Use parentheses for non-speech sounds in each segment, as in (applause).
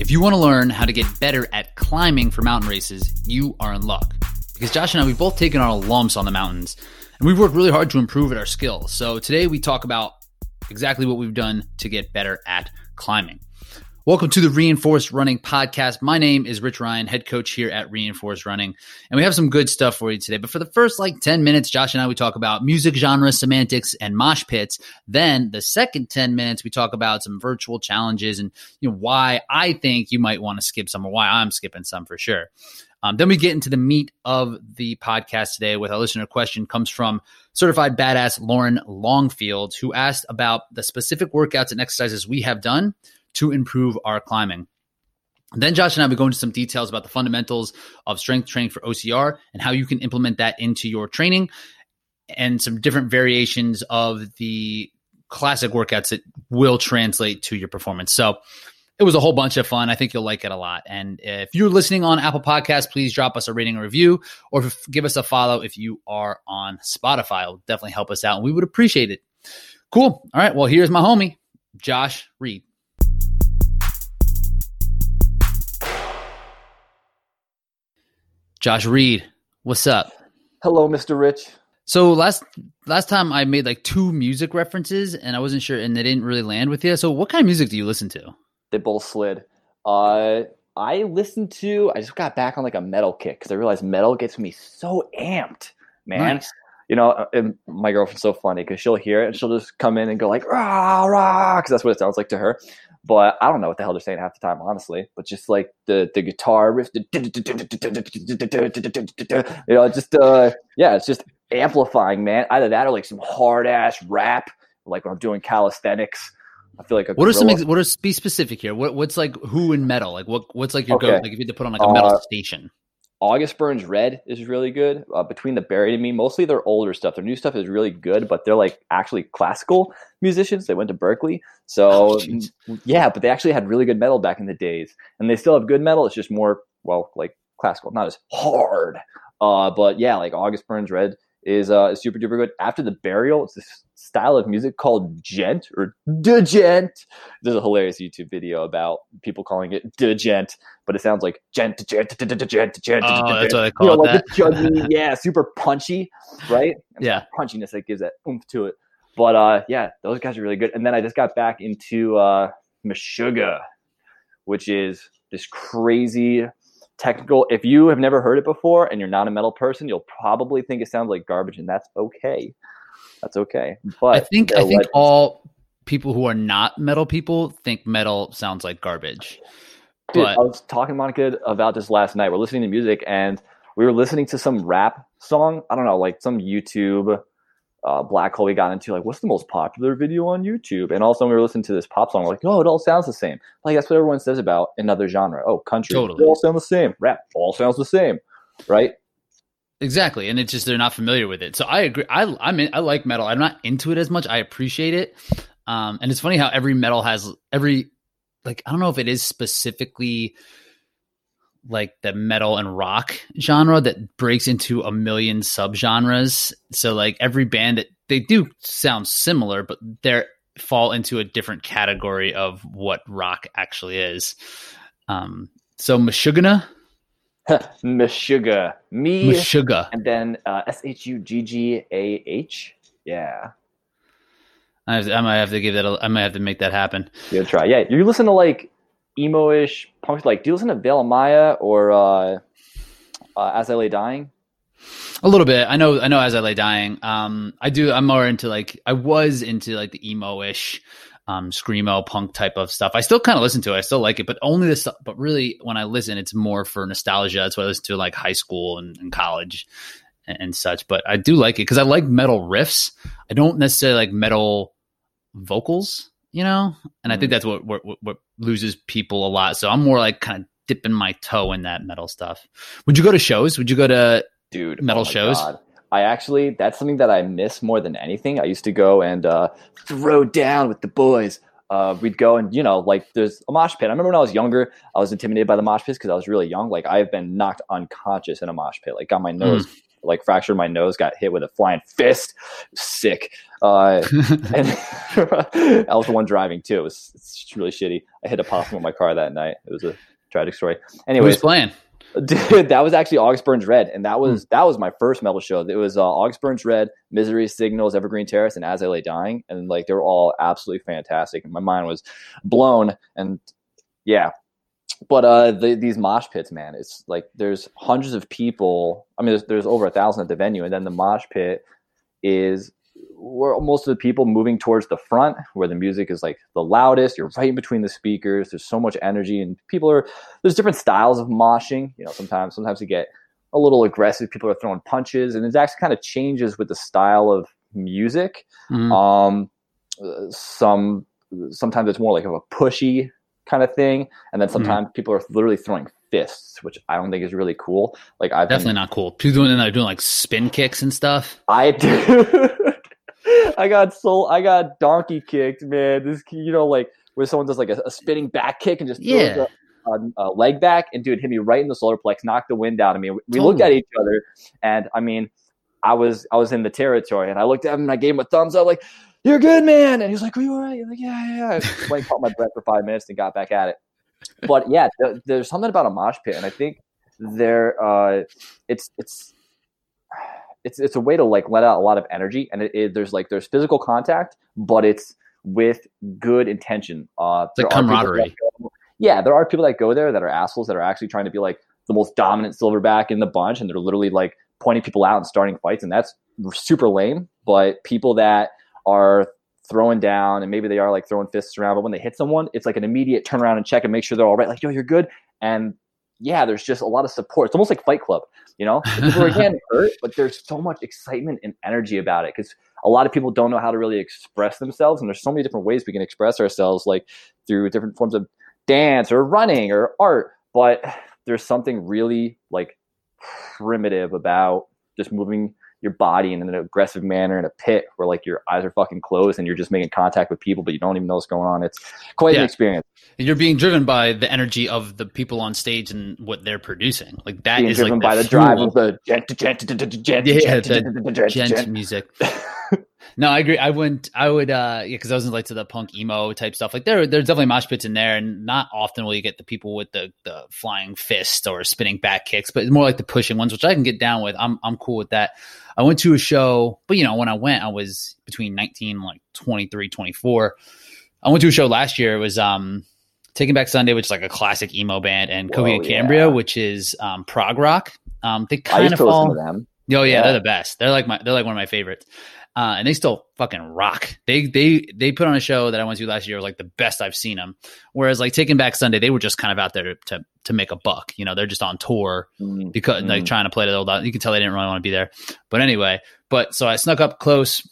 If you want to learn how to get better at climbing for mountain races, you are in luck. Because Josh and I, we've both taken our lumps on the mountains and we've worked really hard to improve at our skills. So today we talk about exactly what we've done to get better at climbing. Welcome to the Reinforced Running Podcast. My name is Rich Ryan, head coach here at Reinforced Running, and we have some good stuff for you today. But for the first like 10 minutes, Josh and I, we talk about music genre, semantics, and mosh pits. Then the second 10 minutes, we talk about some virtual challenges and you know why I think you might want to skip some or why I'm skipping some for sure. Um, then we get into the meat of the podcast today with a listener question comes from certified badass Lauren Longfield, who asked about the specific workouts and exercises we have done to improve our climbing. Then Josh and I will go into some details about the fundamentals of strength training for OCR and how you can implement that into your training and some different variations of the classic workouts that will translate to your performance. So it was a whole bunch of fun. I think you'll like it a lot. And if you're listening on Apple Podcasts, please drop us a rating and review or give us a follow if you are on Spotify. It'll definitely help us out and we would appreciate it. Cool. All right. Well, here's my homie, Josh Reed. Josh Reed, what's up? Hello, Mr. Rich. So last last time I made like two music references and I wasn't sure and they didn't really land with you. So what kind of music do you listen to? They both slid. Uh, I listened to. I just got back on like a metal kick because I realized metal gets me so amped, man. Nice. You know, uh, and my girlfriend's so funny because she'll hear it and she'll just come in and go like rah rah because that's what it sounds like to her. But I don't know what the hell they're saying half the time, honestly. But just like the the guitar riff, the, you know, just uh, yeah, it's just amplifying, man. Either that or like some hard ass rap, like when I'm doing calisthenics. I feel like what are some what are be specific here? What what's like who in metal? Like what what's like your okay. go? Like if you had to put on like a metal uh, station. August Burns Red is really good. Uh, Between the Buried and Me, mostly their older stuff. Their new stuff is really good, but they're like actually classical musicians. They went to Berkeley, so oh, yeah. But they actually had really good metal back in the days, and they still have good metal. It's just more well, like classical, not as hard. Uh, but yeah, like August Burns Red is uh, super duper good. After the Burial, it's this style of music called gent or djent. There's a hilarious YouTube video about people calling it djent, but it sounds like gent, gent, gent, gent, gent. Oh, that's what I call you know, like that. (laughs) yeah, super punchy, right? yeah, punchiness that gives that oomph to it. But uh, yeah, those guys are really good. And then I just got back into uh, Meshuggah, which is this crazy technical. If you have never heard it before and you're not a metal person, you'll probably think it sounds like garbage, and that's okay that's okay. But I think I think all people who are not metal people think metal sounds like garbage. Dude, but I was talking to Monica about this last night. We're listening to music and we were listening to some rap song. I don't know, like some YouTube uh, black hole we got into. Like, what's the most popular video on YouTube? And also, we were listening to this pop song. We're like, oh, it all sounds the same. Like that's what everyone says about another genre. Oh, country, totally. all sound the same. Rap, all sounds the same, right? Exactly, and it's just they're not familiar with it. So I agree. I I'm in, I like metal. I'm not into it as much. I appreciate it, um, and it's funny how every metal has every like I don't know if it is specifically like the metal and rock genre that breaks into a million subgenres. So like every band, that they do sound similar, but they fall into a different category of what rock actually is. Um, so Meshuggah (laughs) Meshuggah. Me. Meshuggah. And then uh, S H U G G A H. Yeah. I, to, I might have to give that. A, I might have to make that happen. Good try. Yeah, you listen to like emo-ish punk. Like, do you listen to Veil Maya or uh, uh, As I Lay Dying? A little bit. I know. I know. As I Lay Dying. Um, I do. I'm more into like. I was into like the emo-ish um, screamo punk type of stuff. I still kind of listen to it. I still like it, but only this. But really, when I listen, it's more for nostalgia. That's what I listen to like high school and, and college and, and, such. But I do like it because I like metal riffs. I don't necessarily like metal vocals, you know. And I think mm. that's what, what what loses people a lot. So I'm more like kind of dipping my toe in that metal stuff. Would you go to shows? Would you go to dude metal oh shows? God. I actually that's something that I miss more than anything. I used to go and uh, throw down with the boys. Uh, we'd go and you know like there's a mosh pit. I remember when I was younger, I was intimidated by the mosh pits because I was really young. Like I've been knocked unconscious in a mosh pit, like got my nose mm. Like fractured my nose, got hit with a flying fist. Sick. Uh, (laughs) and (laughs) I was the one driving too. It was it's really shitty. I hit a possum with my car that night. It was a tragic story. Anyways, Who's playing? Dude, that was actually August Burns Red, and that was that was my first metal show. It was uh, August Burns Red, Misery Signals, Evergreen Terrace, and As I Lay Dying, and like they were all absolutely fantastic. And my mind was blown, and yeah. But uh, the, these mosh pits, man, it's like there's hundreds of people. I mean, there's, there's over a thousand at the venue, and then the mosh pit is where most of the people moving towards the front where the music is like the loudest you're right in between the speakers there's so much energy and people are there's different styles of moshing you know sometimes sometimes you get a little aggressive people are throwing punches and it actually kind of changes with the style of music Mhm. um some sometimes it's more like of a pushy kind of thing and then mm-hmm. sometimes people are literally throwing fists which i don't think is really cool like i've been- Definitely not cool. People doing that, doing like spin kicks and stuff. I (laughs) do. I got soul. I got donkey kicked, man. This, you know, like where someone does like a, a spinning back kick and just Yeah. a, a, leg back, and dude hit me right in the solar plex, knocked the wind out of me. We, we looked at each other, and I mean, I was I was in the territory, and I looked at him and I gave him a thumbs up, like "You're good, man." And he was like, "Are you all right?" I'm like, "Yeah, yeah." yeah." I went and caught my breath for five minutes and got back at it. But yeah, th- there's something about a mosh pit, and I think there, uh, it's it's it's it's a way to like let out a lot of energy and it, it there's like there's physical contact but it's with good intention uh It's like there are people camaraderie. go- yeah there are people that go there that are assholes that are actually trying to be like the most dominant silverback in the bunch and they're literally like pointing people out and starting fights and that's super lame but people that are throwing down and maybe they are like throwing fists around but when they hit someone it's like an immediate turn around and check and make sure they're all right like yo you're good. And yeah there's just a lot of support. It's almost like fight club you know? (laughs) People are getting hurt but there's so much excitement and energy about it because a lot of people don't know how to really express themselves and there's so many different ways we can express ourselves like through different forms of dance or running or art but there's something really like primitive about just moving your body in an aggressive manner in a pit where like your eyes are fucking closed and you're just making contact with people but you don't even know what's going on it's quite Yeah. an experience you're being driven by the energy of the people on stage and what they're producing. Like that being is driven like by the fuel. drive of the gent gent gent gent Yeah, gent the gent music. (laughs) no, I agree. I went. I would. uh Yeah, because I was into like to the punk emo type stuff. Like there, there's definitely mosh pits in there, and not often will you get the people with the the flying fist or spinning back kicks, but it's more like the pushing ones, which I can get down with. I'm I'm cool with that. I went to a show, but you know, when I went, I was between 19 and like 23, 24. I went to a show last year. It was um Taking Back Sunday, which is like a classic emo band, and Coheed and Cambria, yeah. which is um prog rock. Um, they kind of fall. them. Oh yeah, Yeah. they're the best. They're like my they're like one of my favorites. Uh, and they still fucking rock. They they they put on a show that I went to last year was like the best I've seen them. Whereas like Taking Back Sunday, they were just kind of out there to to, to make a buck. You know, they're just on tour Mm, because like Mm. trying to play to the old. You can tell they didn't really want to be there. But anyway, but so I snuck up close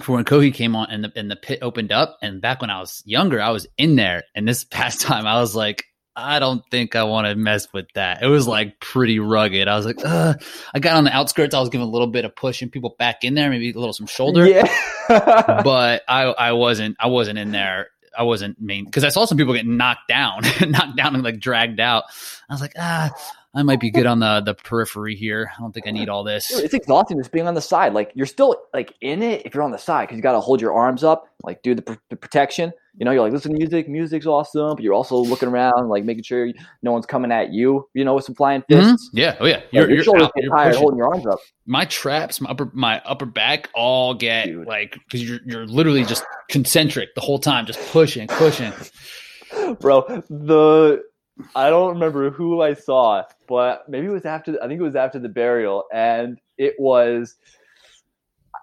for when Coheed came on and the and the pit opened up. And back when I was younger, I was in there. And this (laughs) past time, I was like, I don't think I want to mess with that. It was like pretty rugged. I was like, Ugh. I got on the outskirts. I was giving a little bit of pushing people back in there, maybe a little some shoulder. Yeah. (laughs) But I I wasn't I wasn't in there. I wasn't main because I saw some people get knocked down, (laughs) knocked down and like dragged out. I was like, ah, I might be good on the the periphery here. I don't think I need all this. Dude, it's exhausting just being on the side. Like you're still like in it if you're on the side because you got to hold your arms up, like do the, pr- the protection. You know, you're like listen to music, music's awesome, but you're also looking around, like making sure no one's coming at you. You know, with some flying Mhm. fists. Yeah, oh yeah. Like, You're, your shoulders out, get tired holding your arms up. my traps, my upper my upper back all get Dude. like because you're you're literally just concentric the whole time, just pushing, pushing. bro the i don't remember who i saw but maybe it was after i think it was after the burial and it was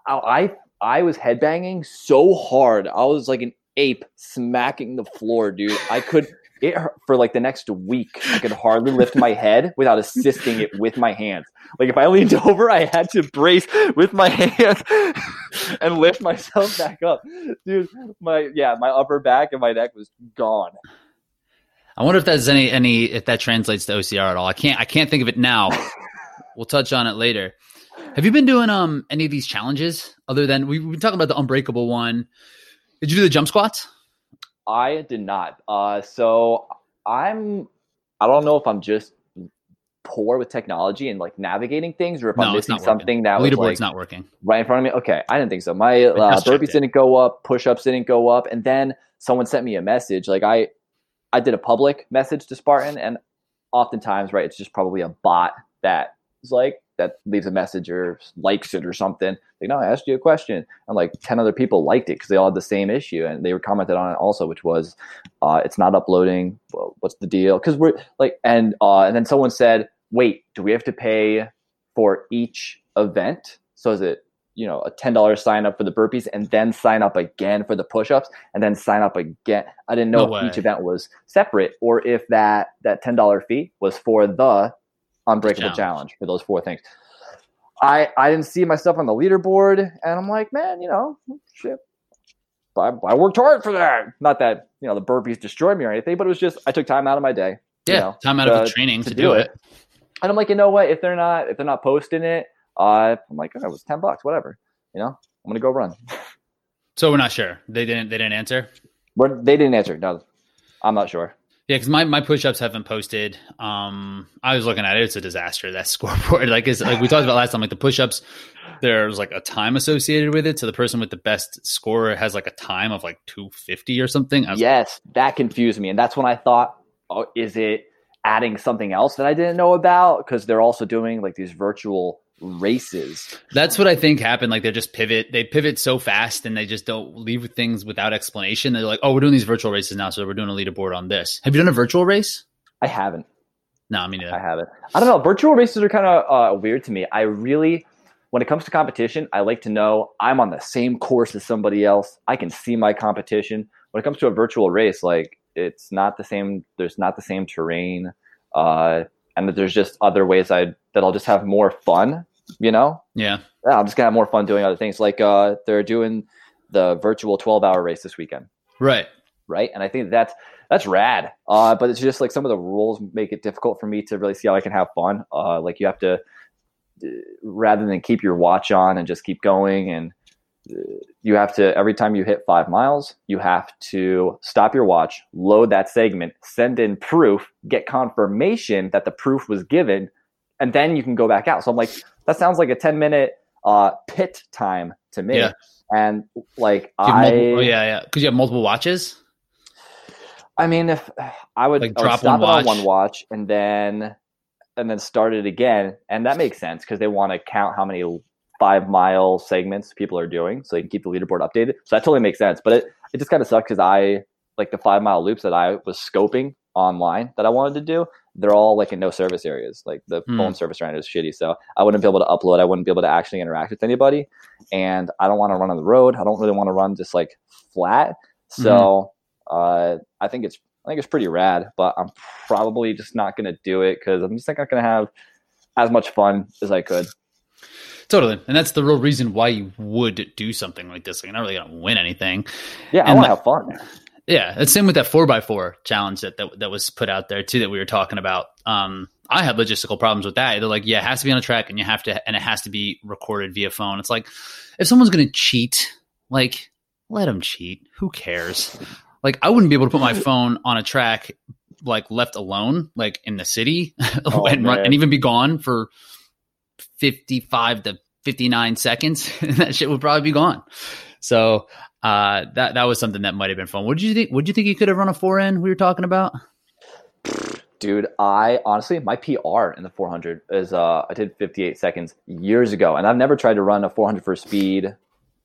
i i, was headbanging so hard. I was like an ape smacking the floor dude. I could it for like the next week i could hardly lift my head without assisting it with my hands. Like if i leaned (laughs) over i had to brace with my (laughs) hands and lift myself back up. Dude my yeah my upper back and my neck was gone I wonder if that's any any if that translates to OCR at all. I can't I can't think of it now. (laughs) we'll touch on it later. Have you been doing um any of these challenges other than we, we've been talking about the unbreakable one? Did you do the jump squats? I did not. Uh, so I'm. I don't know if I'm just poor with technology and like navigating things, or if No, I'm missing working. something that was Leaderboard's like not working. right in front of me. Okay, I didn't think so. My uh, burpees didn't go up, push-ups didn't go up, and then someone sent me a message. Like I, I did a public message to Spartan, and oftentimes, right, it's just probably a bot that is like that leaves a message or likes it or something. Like, no, I asked you a question, and like ten other people liked it because they all had the same issue, and they were commented on it also, which was, uh, it's not uploading. Well, what's the deal? Because we're like, and uh, and then someone said, wait, do we have to pay for each event? So is it you know a ten dollars sign up for the burpees and then sign up again for the push-ups and then sign up again? I didn't know No if each event was separate or if that that ten dollar fee was for the unbreakable challenge. challenge. for those four things. I I didn't see myself on the leaderboard and I'm like, man, you know, shit. I, I worked hard for that. Not that you know the burpees destroyed me or anything, but it was just I took time out of my day. you Yeah, know, time out of to- the training to, to do, do it. and I'm like, you know what? If they're not if they're not posting it, uh, I'm like, oh, it was ten bucks, whatever. You know, I'm gonna go run. So we're not sure. They didn't. They didn't answer. But they didn't answer. No, I'm not sure. Yeah, because my, my push ups haven't posted. Um, I was looking at it; it's a disaster. That (laughs) scoreboard, like, is like we talked about last time. Like the push ups, there's like a time associated with it. So the person with the best score has like a time of like two fifty or something. I Yes, that confused me, and that's when I thought, oh, is it adding something else that I didn't know about? Because they're also doing like these virtual races. That's what I think happened. Like they just pivot. They pivot so fast, and they just don't leave things without explanation. They're like, "Oh, we're doing these virtual races now, so we're doing a leaderboard on this." Have you done a virtual race? I haven't. No, I mean, I haven't. I don't know. Virtual races are kind of uh, weird to me. I really, when it comes to competition, I like to know I'm on the same course as somebody else. I can see my competition. When it comes to a virtual race, like it's not the same. There's not the same terrain, uh, and that there's just other ways I that I'll just have more fun. You know, yeah. yeah, I'm just gonna have more fun doing other things. Like uh, they're doing the virtual 12 hour race this weekend Right. right? And I think that's that's rad. Uh, but it's just like some of the rules make it difficult for me to really see how I can have fun. Uh, like you have to uh, rather than keep your watch on and just keep going, and uh, you have to every time you hit five miles, you have to stop your watch, load that segment, send in proof, get confirmation that the proof was given, and then you can go back out. So I'm like, that sounds like a 10 minute uh, pit time to me. Yeah. And like I, multiple- oh, yeah, yeah. Because you have multiple watches. I mean, if I would, Like I would drop stop one it on watch. one watch and then and then start it again, and that makes sense because they want to count how many five mile segments people are doing, so they can keep the leaderboard updated. So that totally makes sense. But it it just kind of sucks because I like the five mile loops that I was scoping online that I wanted to do. They're all like in no service areas. Like the Hmm. phone service around is shitty, so I wouldn't be able to upload. I wouldn't be able to actually interact with anybody, and I don't want to run on the road. I don't really want to run just like flat. So uh, I think it's I think it's pretty rad, but I'm probably just not going to do it because I'm just not going to have as much fun as I could. Totally. And that's the real reason why you would do something like this. Like, you're not really going to win anything. Yeah, I want to like- have fun. Yeah. It's the same with that four by four challenge that, that, that was put out there too, that we were talking about. Um, I had logistical problems with that. They're like, yeah, it has to be on a track and you have to, and it has to be recorded via phone. It's like, if someone's going to cheat, like, let them cheat. Who cares? Like, I wouldn't be able to put my phone on a track, like left alone, like in the city (laughs) Oh, and run, and even be gone for 55 to 59 seconds. (laughs) that shit would probably be gone. So, uh, that, that was something that might have been fun. What did you think? Would you think you could have run a four N we were talking about? Dude, I honestly, my PR in the 400 is uh, I did 58 seconds years ago, and I've never tried to run a 400 for speed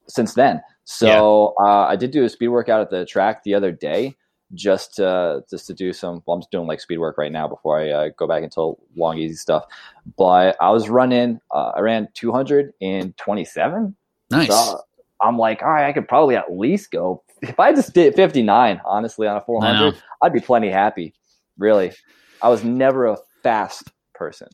since then. So uh, I did do a speed workout at the track the other day, just to, just to do some. Well, I'm just doing like speed work right now before I uh, go back into long easy stuff. But I was running. Uh, I ran 200 in 27. Nice. So I'm like, all right, I could probably at least go. If I just did 59, honestly, on a 400. I'd be plenty happy. Really, I was never a fast person.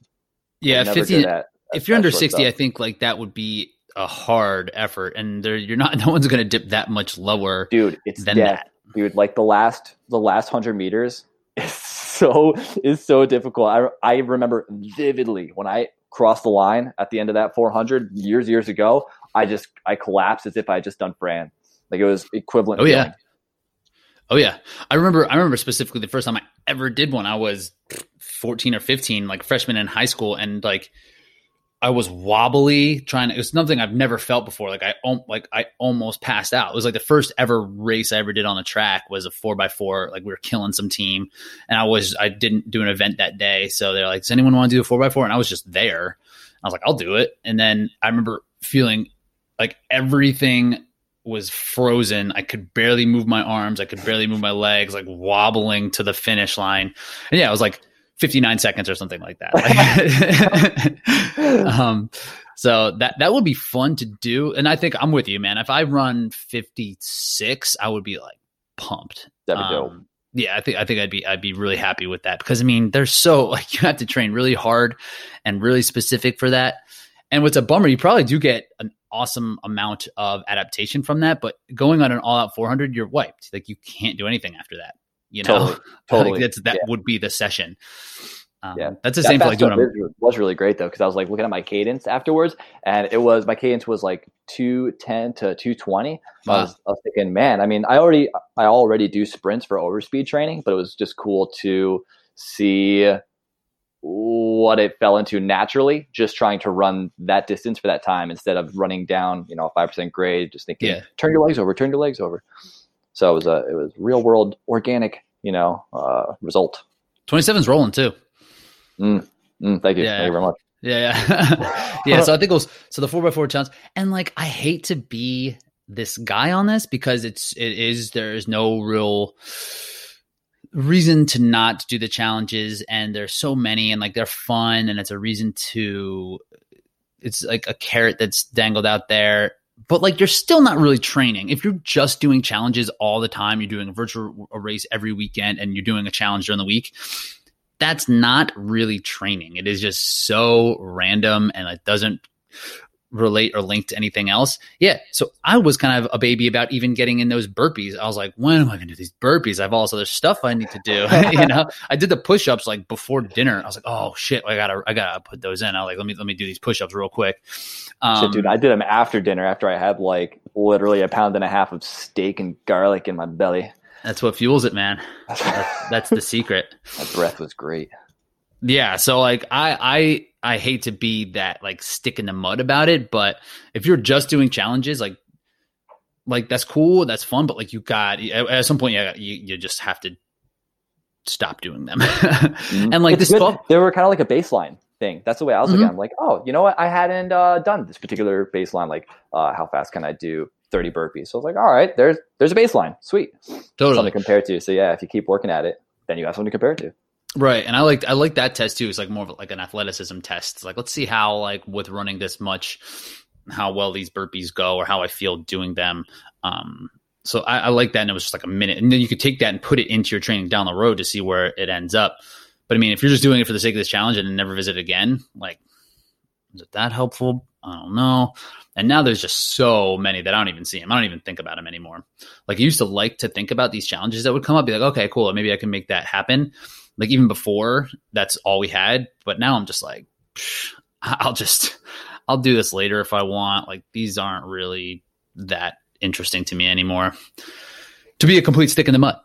Yeah. 50, that- if you're under short 60, I think like that would be a hard effort and there, you're not, (laughs) no one's going to dip that much lower dude, it's than death, that. dude. Like the last, the last hundred meters (laughs) is so is so difficult. I I remember vividly when I crossed the line at the end of that 400 years years ago. I just I collapsed as if I had just done Fran. Like it was equivalent. Oh, yeah. feeling. Oh yeah, I remember. I remember specifically the first time I ever did one. I was 14 or 15, like freshman in high school, and like I was wobbly trying to, it was something I've never felt before. Like I, like I almost passed out. It was like the first ever race I ever did on the track was a four by four. Like we were killing some team and I was, I didn't do an event that day. So they're like, does anyone want to do a four by four? And I was just there. I was like, I'll do it. And then I remember feeling like everything was frozen. I could barely move my arms. I could barely move my legs, like wobbling to the finish line. And yeah, I was like 59 seconds or something like that. (laughs) (laughs) um, so that that would be fun to do. And I think I'm with you, man. If I run 56, I would be like pumped. That'd be dope. Um, yeah, I think I think I'd be I'd be really happy with that because I mean they're so (laughs) like you have to train really hard and really specific for that. And what's a bummer, you probably do get an awesome amount of adaptation from that, but going on an all out 400, you're wiped. Like you can't do anything after that. You know, totally, (laughs) totally. like that's that yeah. would be the session. Um, yeah, that's the that same for like doing. A- was really great though because I was like looking at my cadence afterwards, and it was my cadence was like two ten to two twenty. Wow. I, was, I was thinking, man, I mean, I already I already do sprints for overspeed training, but it was just cool to see what it fell into naturally, just trying to run that distance for that time instead of running down, you know, a five percent grade, just thinking, yeah. turn your legs over, turn your legs over. So it was a it was real world organic, you know, uh, result. Twenty seven's rolling too. Mm, mm, thank you. Yeah. Thank you very much. Yeah, yeah. (laughs) yeah. So I think it was so the four by four challenge, and like I hate to be this guy on this because it's it is there is no real reason to not do the challenges and there's so many and like they're fun and it's a reason to it's like a carrot that's dangled out there but like you're still not really training. If you're just doing challenges all the time, you're doing a virtual race every weekend and you're doing a challenge during the week, that's not really training. It is just so random and it doesn't relate or link to anything else. Yeah. So I was kind of a baby about even getting in those burpees. I was like, when am I going to do these burpees? I have all this other stuff I need to do. (laughs) you know, I did the push ups like before dinner. I was like, oh shit, I gotta, I gotta put those in. I was like, let me, let me do these push ups real quick. Um, shit, dude, I did them after dinner after I had like literally a pound and a half of steak and garlic in my belly. That's what fuels it, man. (laughs) that's, that's the secret. That breath was great. Yeah. So like I I, I, hate to be that like stick in the mud about it, but if you're just doing challenges, like, like that's cool, that's fun, but like you got at, some point, yeah, you, you just have to stop doing them. (laughs) mm-hmm. And like it's this, 12- they were kind of like a baseline thing. That's the way I was mm-hmm. looking. I'm like, oh, you know what? I hadn't uh, done this particular baseline. Like, uh, how fast can I do 30 burpees? So I was like, all right, there's there's a baseline. Sweet, totally something to compare to. So yeah, if you keep working at it, then you have something to compare to. Right, and I like I like that test too. It's like more of like an athleticism test. It's like let's see how like with running this much, how well these burpees go, or how I feel doing them. Um, so I, I like that, and it was just like a minute, and then you could take that and put it into your training down the road to see where it ends up. But I mean, if you're just doing it for the sake of this challenge and never visit again, like, is it that helpful? I don't know. And now there's just so many that I don't even see them. I don't even think about them anymore. Like I used to like to think about these challenges that would come up, be like, okay, cool, maybe I can make that happen like even before that's all we had but now i'm just like i'll just i'll do this later if i want. Like these aren't really that interesting to me anymore. To be a complete stick in the mud.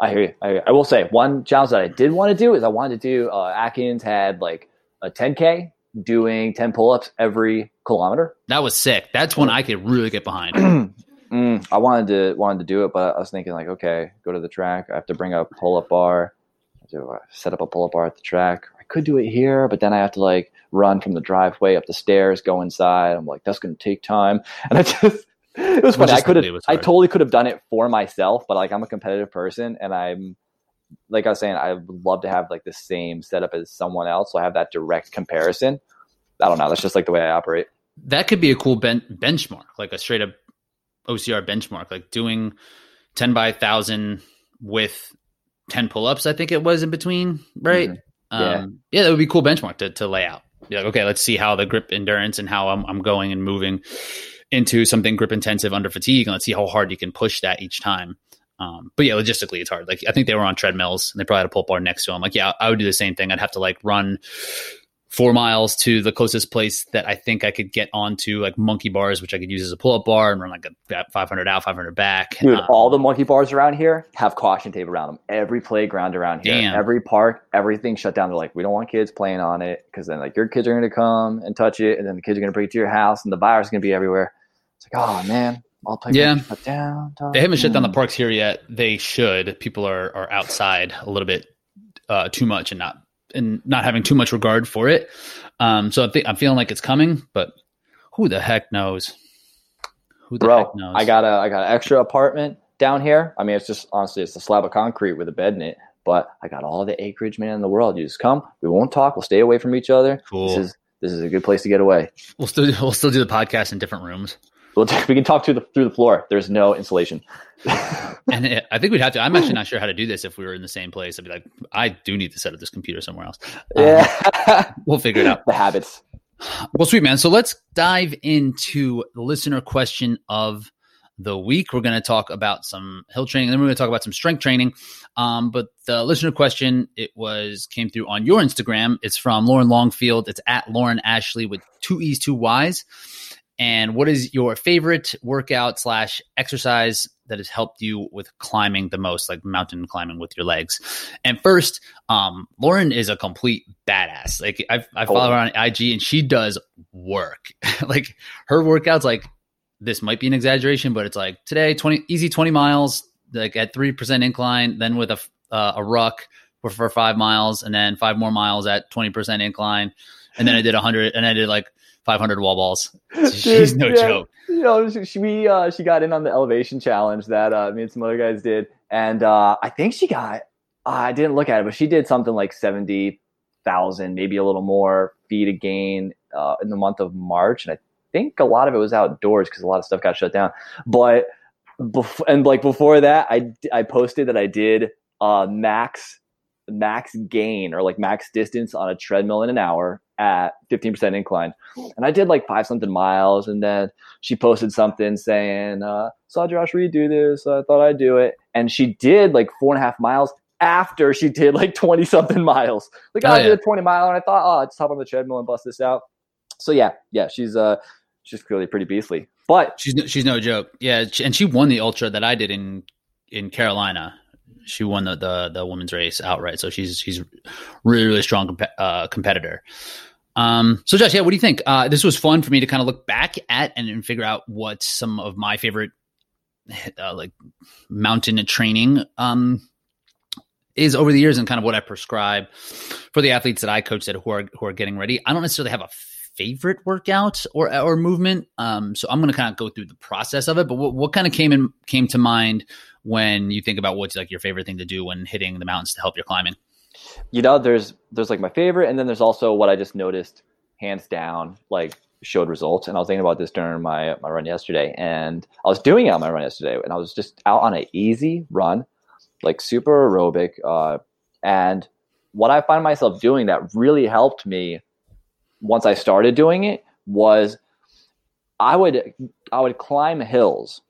I hear you. I, hear you. I will say one challenge that i did want to do is i wanted to do uh, atkins had like a 10k doing 10 pull-ups every kilometer. That was sick. That's one i could really get behind. (clears throat) Mm, i wanted to wanted to do it but i was thinking like okay go to the track. I have to bring a pull-up bar to uh, set up a pull-up bar at the track. I could do it here, but then I have to like run from the driveway up the stairs, go inside. I'm like, that's going to take time, and I just it was funny. I could have, I totally could have done it for myself, but like I'm a competitive person, and I'm like I was saying, I would love to have like the same setup as someone else, so I have that direct comparison. I don't know. That's just like the way I operate. That could be a cool ben- benchmark, like a straight up OCR benchmark, like doing ten by thousand with 10 pull-ups i think it was in between right? Mm-hmm. yeah. Um, yeah that would be a cool benchmark to, to lay out. Be like okay let's see how the grip endurance and how I'm, I'm going and moving into something grip intensive under fatigue and let's see how hard you can push that each time. Um, but yeah logistically it's hard. Like i think they were on treadmills and they probably had a pull bar next to them like yeah i would do the same thing. I'd have to like run four miles to the closest place that I think I could get onto, like monkey bars, which I could use as a pull up bar and run like a 500 out, 500 back. Dude, um, all the monkey bars around here have caution tape around them. Every playground around here, damn. every park, everything shut down. They're like, we don't want kids playing on it because then like your kids are going to come and touch it, and then the kids are going to bring it to your house, and the virus is going to be everywhere. It's like, oh man, all playgrounds yeah. shut down. They haven't shut down the parks here yet. They should. People are are outside a little bit uh, too much and not and not having too much regard for it. Um, so I think I'm feeling like it's coming, but who the heck knows? Who the Bro, heck knows? I got a I got an extra apartment down here. I mean, it's just honestly, it's a slab of concrete with a bed in it. But I got all the acreage, man, in the world. You just come. We won't talk. We'll stay away from each other. Cool. This is this is a good place to get away. We'll still we'll still do the podcast in different rooms. We'll, we can talk through the through the floor. There's no insulation. (laughs) and it, I think we'd have to. I'm actually not sure how to do this if we were in the same place. I'd be like, I do need to set up this computer somewhere else. Um, yeah, (laughs) we'll figure it out. The habits. Well, sweet man. So let's dive into the listener question of the week. We're going to talk about some hill training, and then we're going to talk about some strength training. Um, but the listener question it was came through on your Instagram. It's from Lauren Longfield. It's at Lauren Ashley with two e's, two y's. And what is your favorite workout slash exercise that has helped you with climbing the most, like mountain climbing with your legs? And first, um, Lauren is a complete badass. Like I, I follow her on IG, and she does work. (laughs) like her workouts, like this might be an exaggeration, but it's like today twenty easy twenty miles, like at three percent incline, then with a uh, a ruck for, for five miles, and then five more miles at twenty percent incline, and then I did hundred, and I did like 500 wall balls. (laughs) (laughs) She's no yeah. joke. You know, she, she uh, she got in on the elevation challenge that uh, me and some other guys did, and uh, I think she got. I didn't look at it, but she did something like seventy thousand, maybe a little more feet a gain uh, in the month of March, and I think a lot of it was outdoors because a lot of stuff got shut down. But bef- and like before that, I I posted that I did uh, max max gain or like max distance on a treadmill in an hour at 15% incline. And I did like five something miles. And then she posted something saying, uh, saw Josh Reed do this. So I thought I'd do it. And she did like four and a half miles after she did like 20 something miles. Like oh, I yeah. did a 20 mile and I thought, oh, I'll just hop on the treadmill and bust this out. So yeah, yeah, she's, uh, she's clearly pretty beastly, but she's, no, she's no joke. Yeah. And she won the ultra that I did in, in Carolina she won the, the, the women's race outright. So she's she's really really strong comp- uh, competitor. Um, so Josh, yeah, what do you think? Uh, this was fun for me to kind of look back at and, and figure out what some of my favorite uh, like mountain training um, is over the years and kind of what I prescribe for the athletes that I coach that who are who are getting ready. I don't necessarily have a favorite workout or or movement, um, so I'm going to kind of go through the process of it. But what, what kind of came in came to mind when you think about what's like your favorite thing to do when hitting the mountains to help your climbing? You know, there's there's like my favorite, and then there's also what I just noticed, hands down, like showed results. And I was thinking about this during my my run yesterday, and I was doing it on my run yesterday, and I was just out on an easy run, like super aerobic. Uh, and what I find myself doing that really helped me once I started doing it was I would I would climb hills,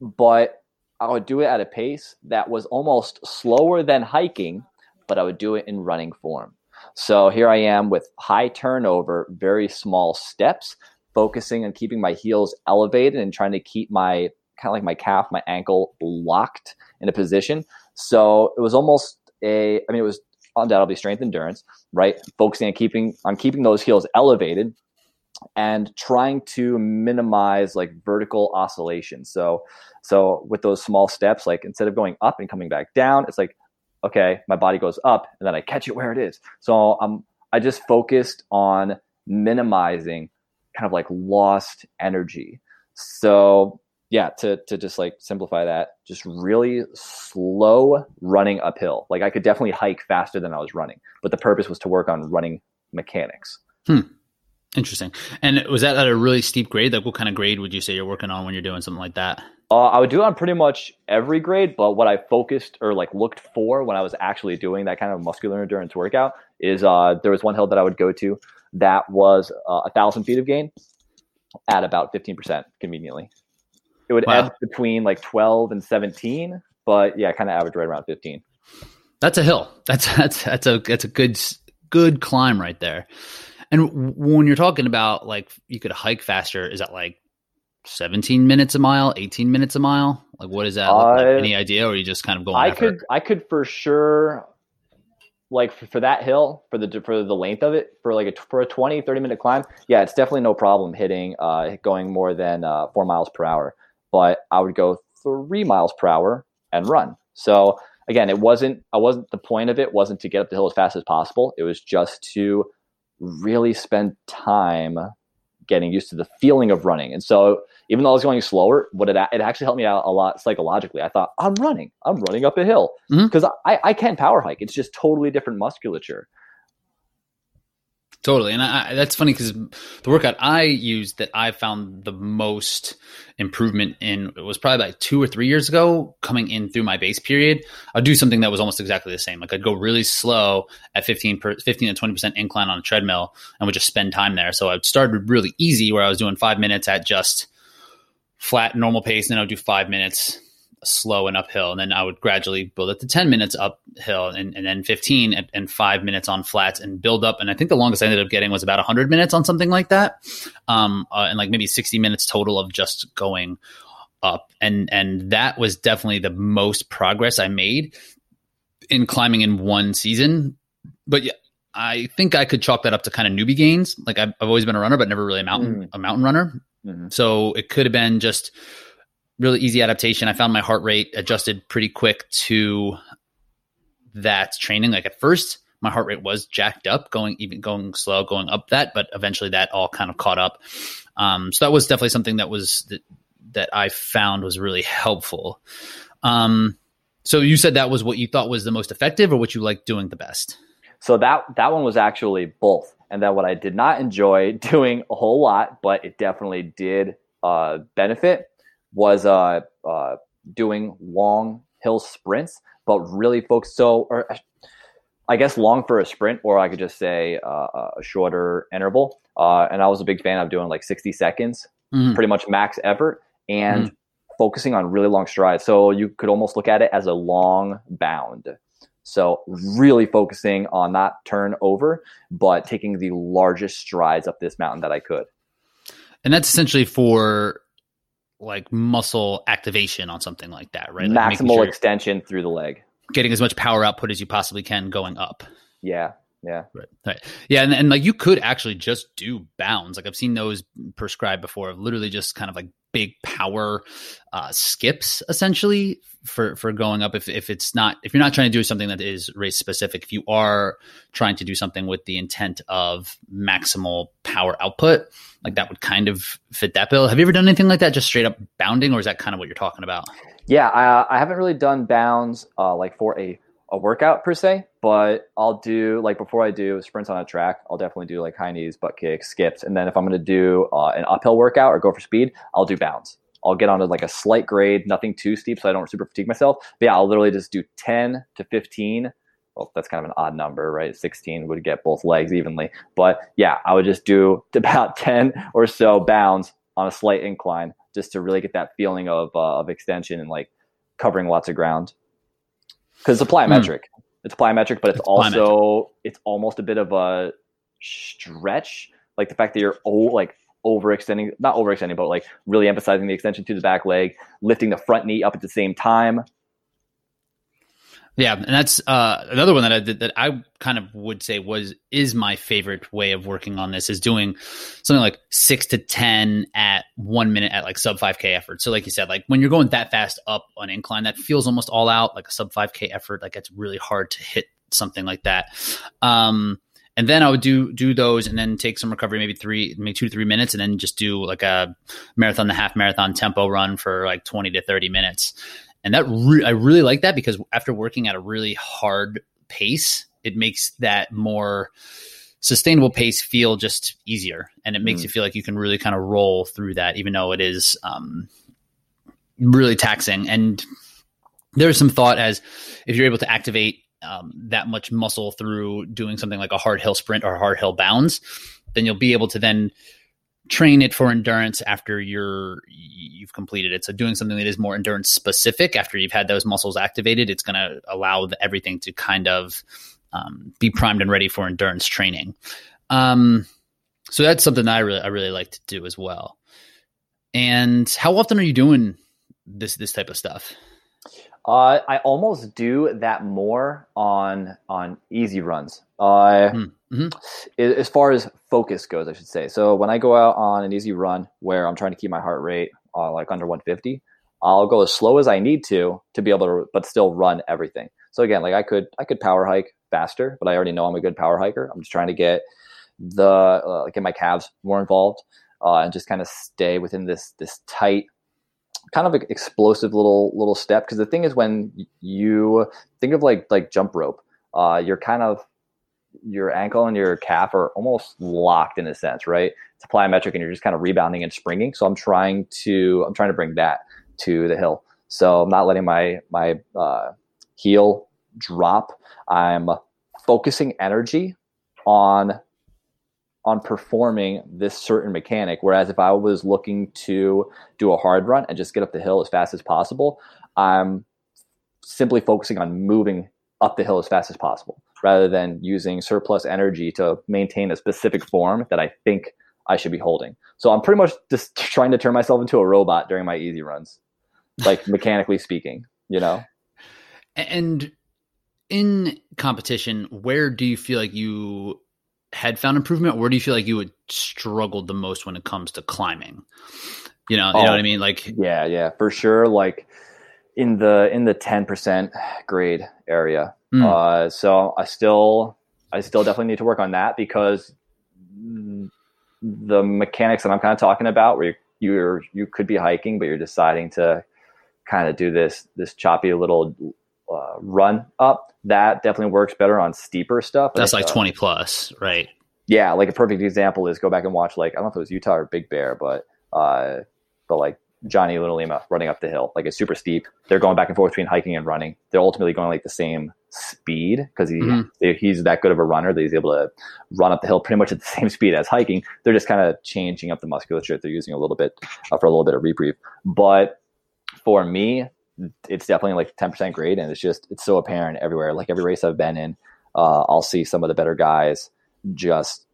but I would do it at a pace that was almost slower than hiking, but I would do it in running form. So here I am with high turnover, very small steps, focusing on keeping my heels elevated and trying to keep my kind of like my calf, my ankle locked in a position. So it was almost a, I mean, it was Uh, undoubtedly strength endurance, right? Focusing on keeping on keeping those heels elevated and trying to minimize like vertical oscillation. So so with those small steps, like instead of going up and coming back down, it's like, okay, my body goes up and then I catch it where it is. So I'm I just focused on minimizing kind of like lost energy. So yeah, to to just like simplify that, just really slow running uphill. Like I could definitely hike faster than I was running, but the purpose was to work on running mechanics. Hmm. Interesting. And was that at a really steep grade? Like, what kind of grade would you say you're working on when you're doing something like that? Uh, I would do it on pretty much every grade, but what I focused or like looked for when I was actually doing that kind of muscular endurance workout is uh, there was one hill that I would go to that was uh, a thousand feet of gain at about 15% conveniently. It would wow. ebb between like 12 and 17, but yeah, kind of average right around 15. That's a hill. That's that's that's a that's a good good climb right there. And when you're talking about like you could hike faster, is that like 17 minutes a mile, 18 minutes a mile? Like what is that? Uh, like? Any idea, or you just kind of going? I could, I could for sure, like for, for, that hill, for the for the length of it, for like a for a 20, 30 minute climb. Yeah, it's definitely no problem hitting, uh, going more than uh, four miles per hour. But I would go three miles per hour and run. So again, it wasn't. I wasn't. The point of it wasn't to get up the hill as fast as possible. It was just to really spend time getting used to the feeling of running. And so even though I was going slower, what it, it actually helped me out a lot psychologically. I thought I'm running, I'm running up a hill because mm-hmm. I, I can power hike. It's just totally different musculature. Totally, and I, that's funny because the workout I used that I found the most improvement in was probably like two or three years ago. Coming in through my base period, I'd do something that was almost exactly the same. Like I'd go really slow at 15, per, 15 to twenty percent incline on a treadmill, and would just spend time there. So I started really easy, where I was doing five minutes at just flat normal pace, and then I would do five minutes slow and uphill. And then I would gradually build it to 10 minutes uphill and, and then 15 and, and, five minutes on flats and build up. And I think the longest I ended up getting was about 100 minutes on something like that. Um, uh, and like maybe 60 minutes total of just going up. And, and that was definitely the most progress I made in climbing in one season. But yeah, I think I could chalk that up to kind of newbie gains. Like I've, I've always been a runner, but never really a mountain, mm. a mountain runner. Mm-hmm. So it could have been just really easy adaptation. I found my heart rate adjusted pretty quick to that training. Like at first, my heart rate was jacked up, going even going slow, going up that, but eventually that all kind of caught up. Um, so that was definitely something that was that, that I found was really helpful. Um, so you said that was what you thought was the most effective, or what you liked doing the best. So that that one was actually both, and that what I did not enjoy (laughs) doing a whole lot, but it definitely did uh, benefit was uh, uh, doing long hill sprints, but really focused. So, or I guess long for a sprint, or I could just say uh, a shorter interval. Uh, and I was a big fan of doing like 60 seconds, mm-hmm. pretty much max effort, and mm-hmm. focusing on really long strides. So you could almost look at it as a long bound. So really focusing on not turnover, but taking the largest strides up this mountain that I could. And that's essentially for like muscle activation on something like that, right? Like Maximal sure extension through the leg. Getting as much power output as you possibly can going up. Yeah. Yeah. Right. Right. Yeah. And, and like you could actually just do bounds. Like I've seen those prescribed before of literally just kind of like big power uh, skips essentially for for going up. If, if it's not if you're not trying to do something that is race specific if you are trying to do something with the intent of maximal power output like that would kind of fit that bill. Have you ever done anything like that just straight up bounding or is that kind of what you're talking about? Yeah i, I haven't really done bounds uh, like for a a workout per se, but I'll do like before I do sprints on a track, I'll definitely do like high knees, butt kicks, skips, and then if I'm going to do uh, an uphill workout or go for speed, I'll do bounds. I'll get onto like a slight grade, nothing too steep, so I don't super fatigue myself. But yeah, I'll literally just do 10 to 15. Well, that's kind of an odd number, right? 16 would get both legs evenly. But yeah, I would just do (laughs) about 10 or so bounds on a slight incline just to really get that feeling of, uh, of extension and like covering lots of ground because it's a plyometric. Mm. It's plyometric, but it's, it's also plyometric. it's almost a bit of a stretch. Like the fact that you're oh, like overextending, not overextending, but like really emphasizing the extension to the back leg, lifting the front knee up at the same time. Yeah, and that's uh, another one that I that I kind of would say was is my favorite way of working on this is doing something like six to ten at one minute at like sub five k effort. So like you said, like when you're going that fast up on incline, that feels almost all out like a sub five k effort. Like it's really hard to hit something like that. Um, and then I would do do those and then take some recovery, maybe three, maybe two to three minutes, and then just do like a marathon, the half marathon tempo run for like twenty to thirty minutes and that re- I really like that because after working at a really hard pace, it makes that more sustainable pace feel just easier, and it makes mm. you feel like you can really kind of roll through that, even though it is um, really taxing. And there's some thought as if you're able to activate um, that much muscle through doing something like a hard hill sprint or hard hill bounds, then you'll be able to then train it for endurance after you're you've completed it. So doing something that is more endurance specific after you've had those muscles activated, it's going to allow the, everything to kind of um, be primed and ready for endurance training. Um, so that's something that I really I really like to do as well. And how often are you doing this this type of stuff? Uh, I almost do that more on on easy runs. Uh, hmm. mm-hmm. As far as focus goes, I should say. So when I go out on an easy run where I'm trying to keep my heart rate uh, like under 150, I'll go as slow as I need to to be able to, but still run everything. So again, like I could I could power hike faster, but I already know I'm a good power hiker. I'm just trying to get the uh, get my calves more involved uh, and just kind of stay within this this tight kind of explosive little little step because the thing is when you think of like like jump rope uh, you're kind of your ankle and your calf are almost locked in a sense right? It's a plyometric and you're just kind of rebounding and springing. So i'm trying to i'm trying to bring that to the hill. So i'm not letting my my uh, heel drop. I'm focusing energy on on performing this certain mechanic. Whereas if I was looking to do a hard run and just get up the hill as fast as possible, I'm simply focusing on moving up the hill as fast as possible rather than using surplus energy to maintain a specific form that I think I should be holding. So I'm pretty much just trying to turn myself into a robot during my easy runs, like (laughs) mechanically speaking, you know? And in competition, where do you feel like you had found improvement? Where do you feel like you had struggled the most when it comes to climbing? You know, you oh, know what I mean? Like, yeah, yeah, for sure. Like in the in the ten percent grade area. Mm. Uh, so I still I still definitely need to work on that because the mechanics that I'm kind of talking about, where you're, you're you could be hiking, but you're deciding to kind of do this this choppy little uh, run up, that definitely works better on steeper stuff. That's like, like uh, 20 plus, right? Yeah, like a perfect example is go back and watch like I don't know if it was Utah or Big Bear, but uh, but like Johnny Luna Lima running up the hill, like it's super steep. They're going back and forth between hiking and running. They're ultimately going like the same speed because he mm-hmm. he's that good of a runner that he's able to run up the hill pretty much at the (laughs) same speed as hiking. They're just kind of changing up the musculature. They're using a little bit uh, for a little bit of reprieve. But for me, it's definitely like 10% grade and it's just it's so apparent everywhere like every race i've been in uh, i'll see some of the better guys just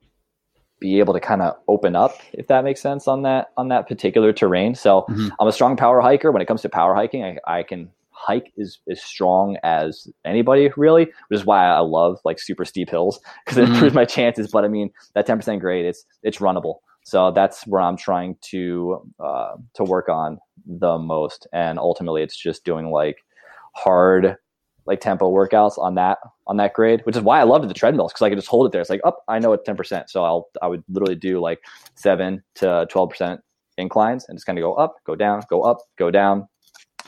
be able to kind of open up if that makes sense on that on that particular terrain. So mm-hmm. i'm a strong power hiker. When it comes to power hiking i, I can hike is as strong as anybody really which is why i love like super steep hills because it mm-hmm. improves my chances. But i mean that 10% grade it's it's runnable. So that's where I'm trying to uh, to work on the most, and ultimately, it's just doing like hard like tempo workouts on that on that grade, which is why I loved the treadmills because I could just hold it there. It's like, up, oh, I know it's ten percent, so I'll I would literally do like seven to twelve percent inclines and just kind of go up, go down, go up, go down,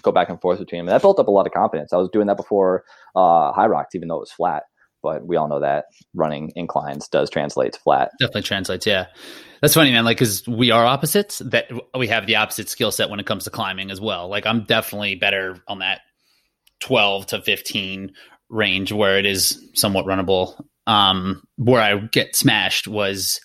go back and forth between them. And that built up a lot of confidence. I was doing that before uh, rocks, even though it was flat but we all know that running inclines does translate to flat. Definitely translates, yeah. That's funny, man. Like, because we are opposites, that we have the opposite skill set when it comes to climbing as well. Like, I'm definitely better on that 12 to 15 range where it is somewhat runnable. Um, where I get smashed was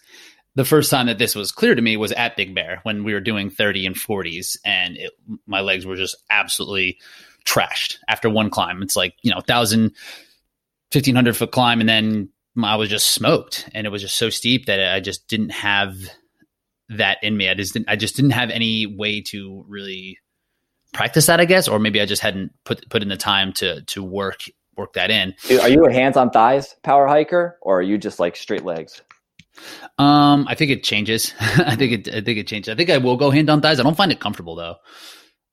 the first time that this was clear to me was at Big Bear when we were doing 30 and 40s, and it, my legs were just absolutely trashed after one climb. It's like, you know, thousand 1500 foot climb and then I was just smoked and it was just so steep that I just didn't have that in me. I just didn't, I just didn't have any way to really practice that, I guess, or maybe I just hadn't put, put in the time to, to work, work that in. Are you a hands on thighs power hiker or are you just like straight legs? Um, I think it changes. (laughs) I think it, I think it changes. I think I will go hand on thighs. I don't find it comfortable though.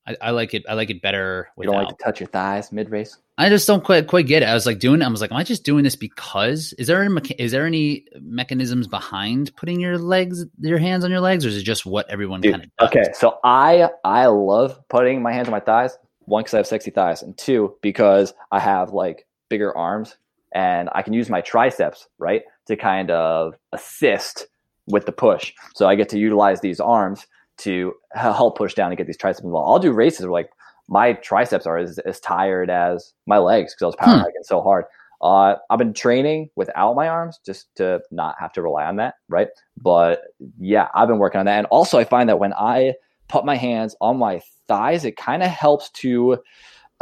I, I, like it. I like it better. Without. You don't like to touch your thighs mid race. I just don't quite quite get it. I was like doing it. I was like, am I just doing this because? Is there any mecha- is there any mechanisms behind putting your legs, your hands on your legs, or is it just what everyone kind of does? Okay, so I I love putting my hands on my thighs. One, because I have sexy thighs, and two, because I have like bigger arms and I can use my triceps right to kind of assist with the push. So I get to utilize these arms to help push down and get these triceps involved. I'll do races where like my triceps are as, as tired as my legs because I was power hmm. hiking so hard. Uh, I've been training without my arms just to not have to rely on that, right? But yeah, I've been working on that. And also, I find that when I put my hands on my thighs, it kind of helps to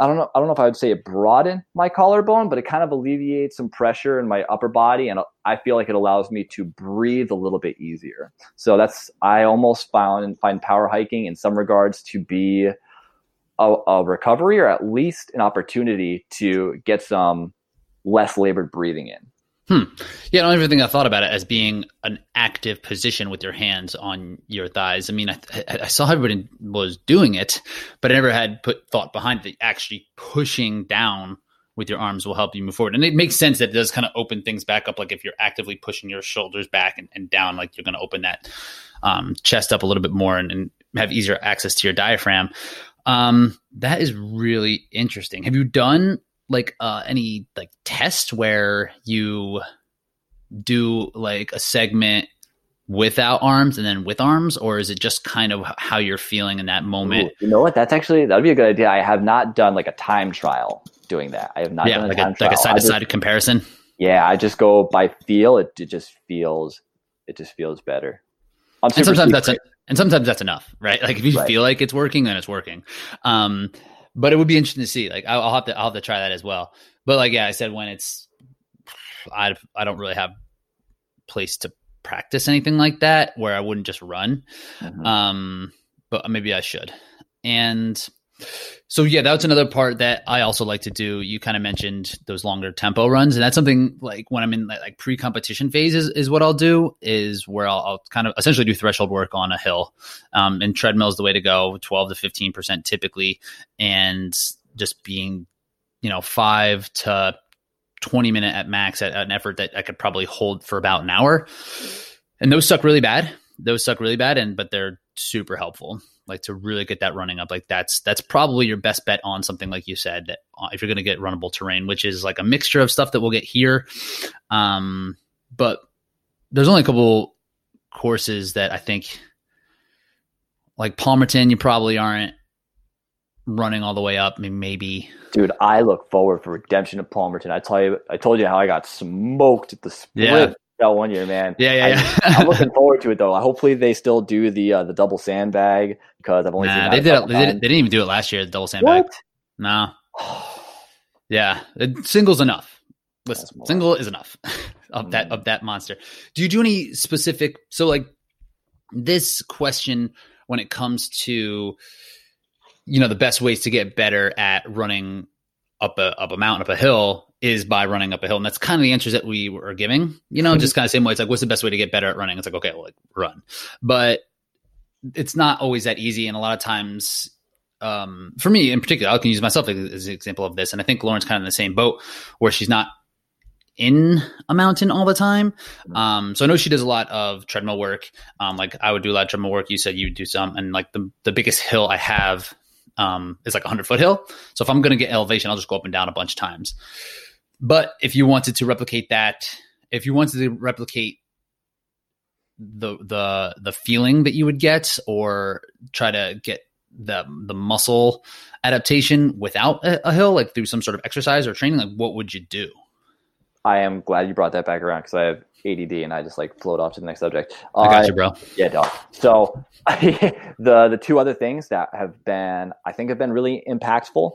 I don't know. I don't know if I would say it broadened my collarbone, but it kind of alleviates some pressure in my upper body, and I feel like it allows me to breathe a little bit easier. So that's I almost found find power hiking in some regards to be a, a recovery or at least an opportunity to get some less labored breathing in. Hmm. Yeah, I don't ever think I thought about it as being an active position with your hands on your thighs. I mean, I, I saw everybody was doing it, but I never had put thought behind it. Actually, pushing down with your arms will help you move forward, and it makes sense that it does kind of open things back up. Like if you're actively pushing your shoulders back and, and down, like you're going to open that um, chest up a little bit more and, and have easier access to your diaphragm. Um, that is really interesting. Have you done like uh, any like test where you do like a segment without arms and then with arms or is it just kind of how you're feeling in that moment? Ooh, you know what? That's actually that'd be a good idea. I have not done like a time trial doing that. I have not yeah, done like a, a like a side-to-side comparison? Yeah i just go by feel it, it just feels it just feels better. And sometimes that's a, and sometimes that's enough right? Like if you right. feel like it's working then it's working. Um but it would be interesting to see. Like I'll, I'll have to I'll have to try that as well. But like yeah, I said when it's I I don't really have place to practice anything like that where I wouldn't just run. Mm-hmm. Um, but maybe I should. And so yeah, that's another part that I also like to do. You kind of mentioned those longer tempo runs, and that's something like when I'm in like, pre-competition phase is, is what I'll do is where I'll, I'll, kind of essentially do threshold work on a hill. Um, and treadmill is the way to go, 12 to 15 percent typically, and just being, you know, five to 20 minute at max at, at an effort that I could probably hold for about an hour. And those suck really bad. Those suck really bad, and but they're super helpful like to really get that running up. Like that's that's probably your best bet on something like you said that, uh, if you're going to get runnable terrain which is like a mixture of stuff that we'll get here. Um but there's only a couple courses that i think like palmerton you probably aren't running all the way up. I mean, maybe dude i look forward for redemption of palmerton. I tell you i told you how i got smoked at the split yeah one year, man. Yeah, yeah, yeah. I, am looking (laughs) forward to it though. Hopefully, they still do the uh, the double sandbag because I've only nah, seen they did. It, they, did, they didn't even do it last year. The double sandbag. What? No. (sighs) yeah, single's enough. Listen, single is enough (laughs) of that mm. of that monster. Do you do any specific? So, like this question when it comes to you know the best ways to get better at running up a up a mountain, up a hill is by running up a hill. And that's kind of the answers that we were giving, you know, mm-hmm. just kind of same way. It's like, what's the best way to get better at running? It's like, okay, well, like run. But it's not always that easy. And a lot of times, um, for me in particular, I can use myself as an example of this. And I think Lauren's kind of in the same boat where she's not in a mountain all the time. Mm-hmm. Um, so I know she does a lot of treadmill work. Um, like I would do a lot of treadmill work. You said you would do some, and like the the biggest hill I have um, is like a hundred foot hill. So if I'm going to get elevation, I'll just go up and down a bunch of times. But if you wanted to replicate that, if you wanted to replicate the the the feeling that you would get, or try to get the the muscle adaptation without a, a hill, like through some sort of exercise or training, like what would you do? I am glad you brought that back around because I have ADD and I just like float off to the next subject. I got uh, you, bro. Yeah, dog. So (laughs) the the two other things that have been I think have been really impactful,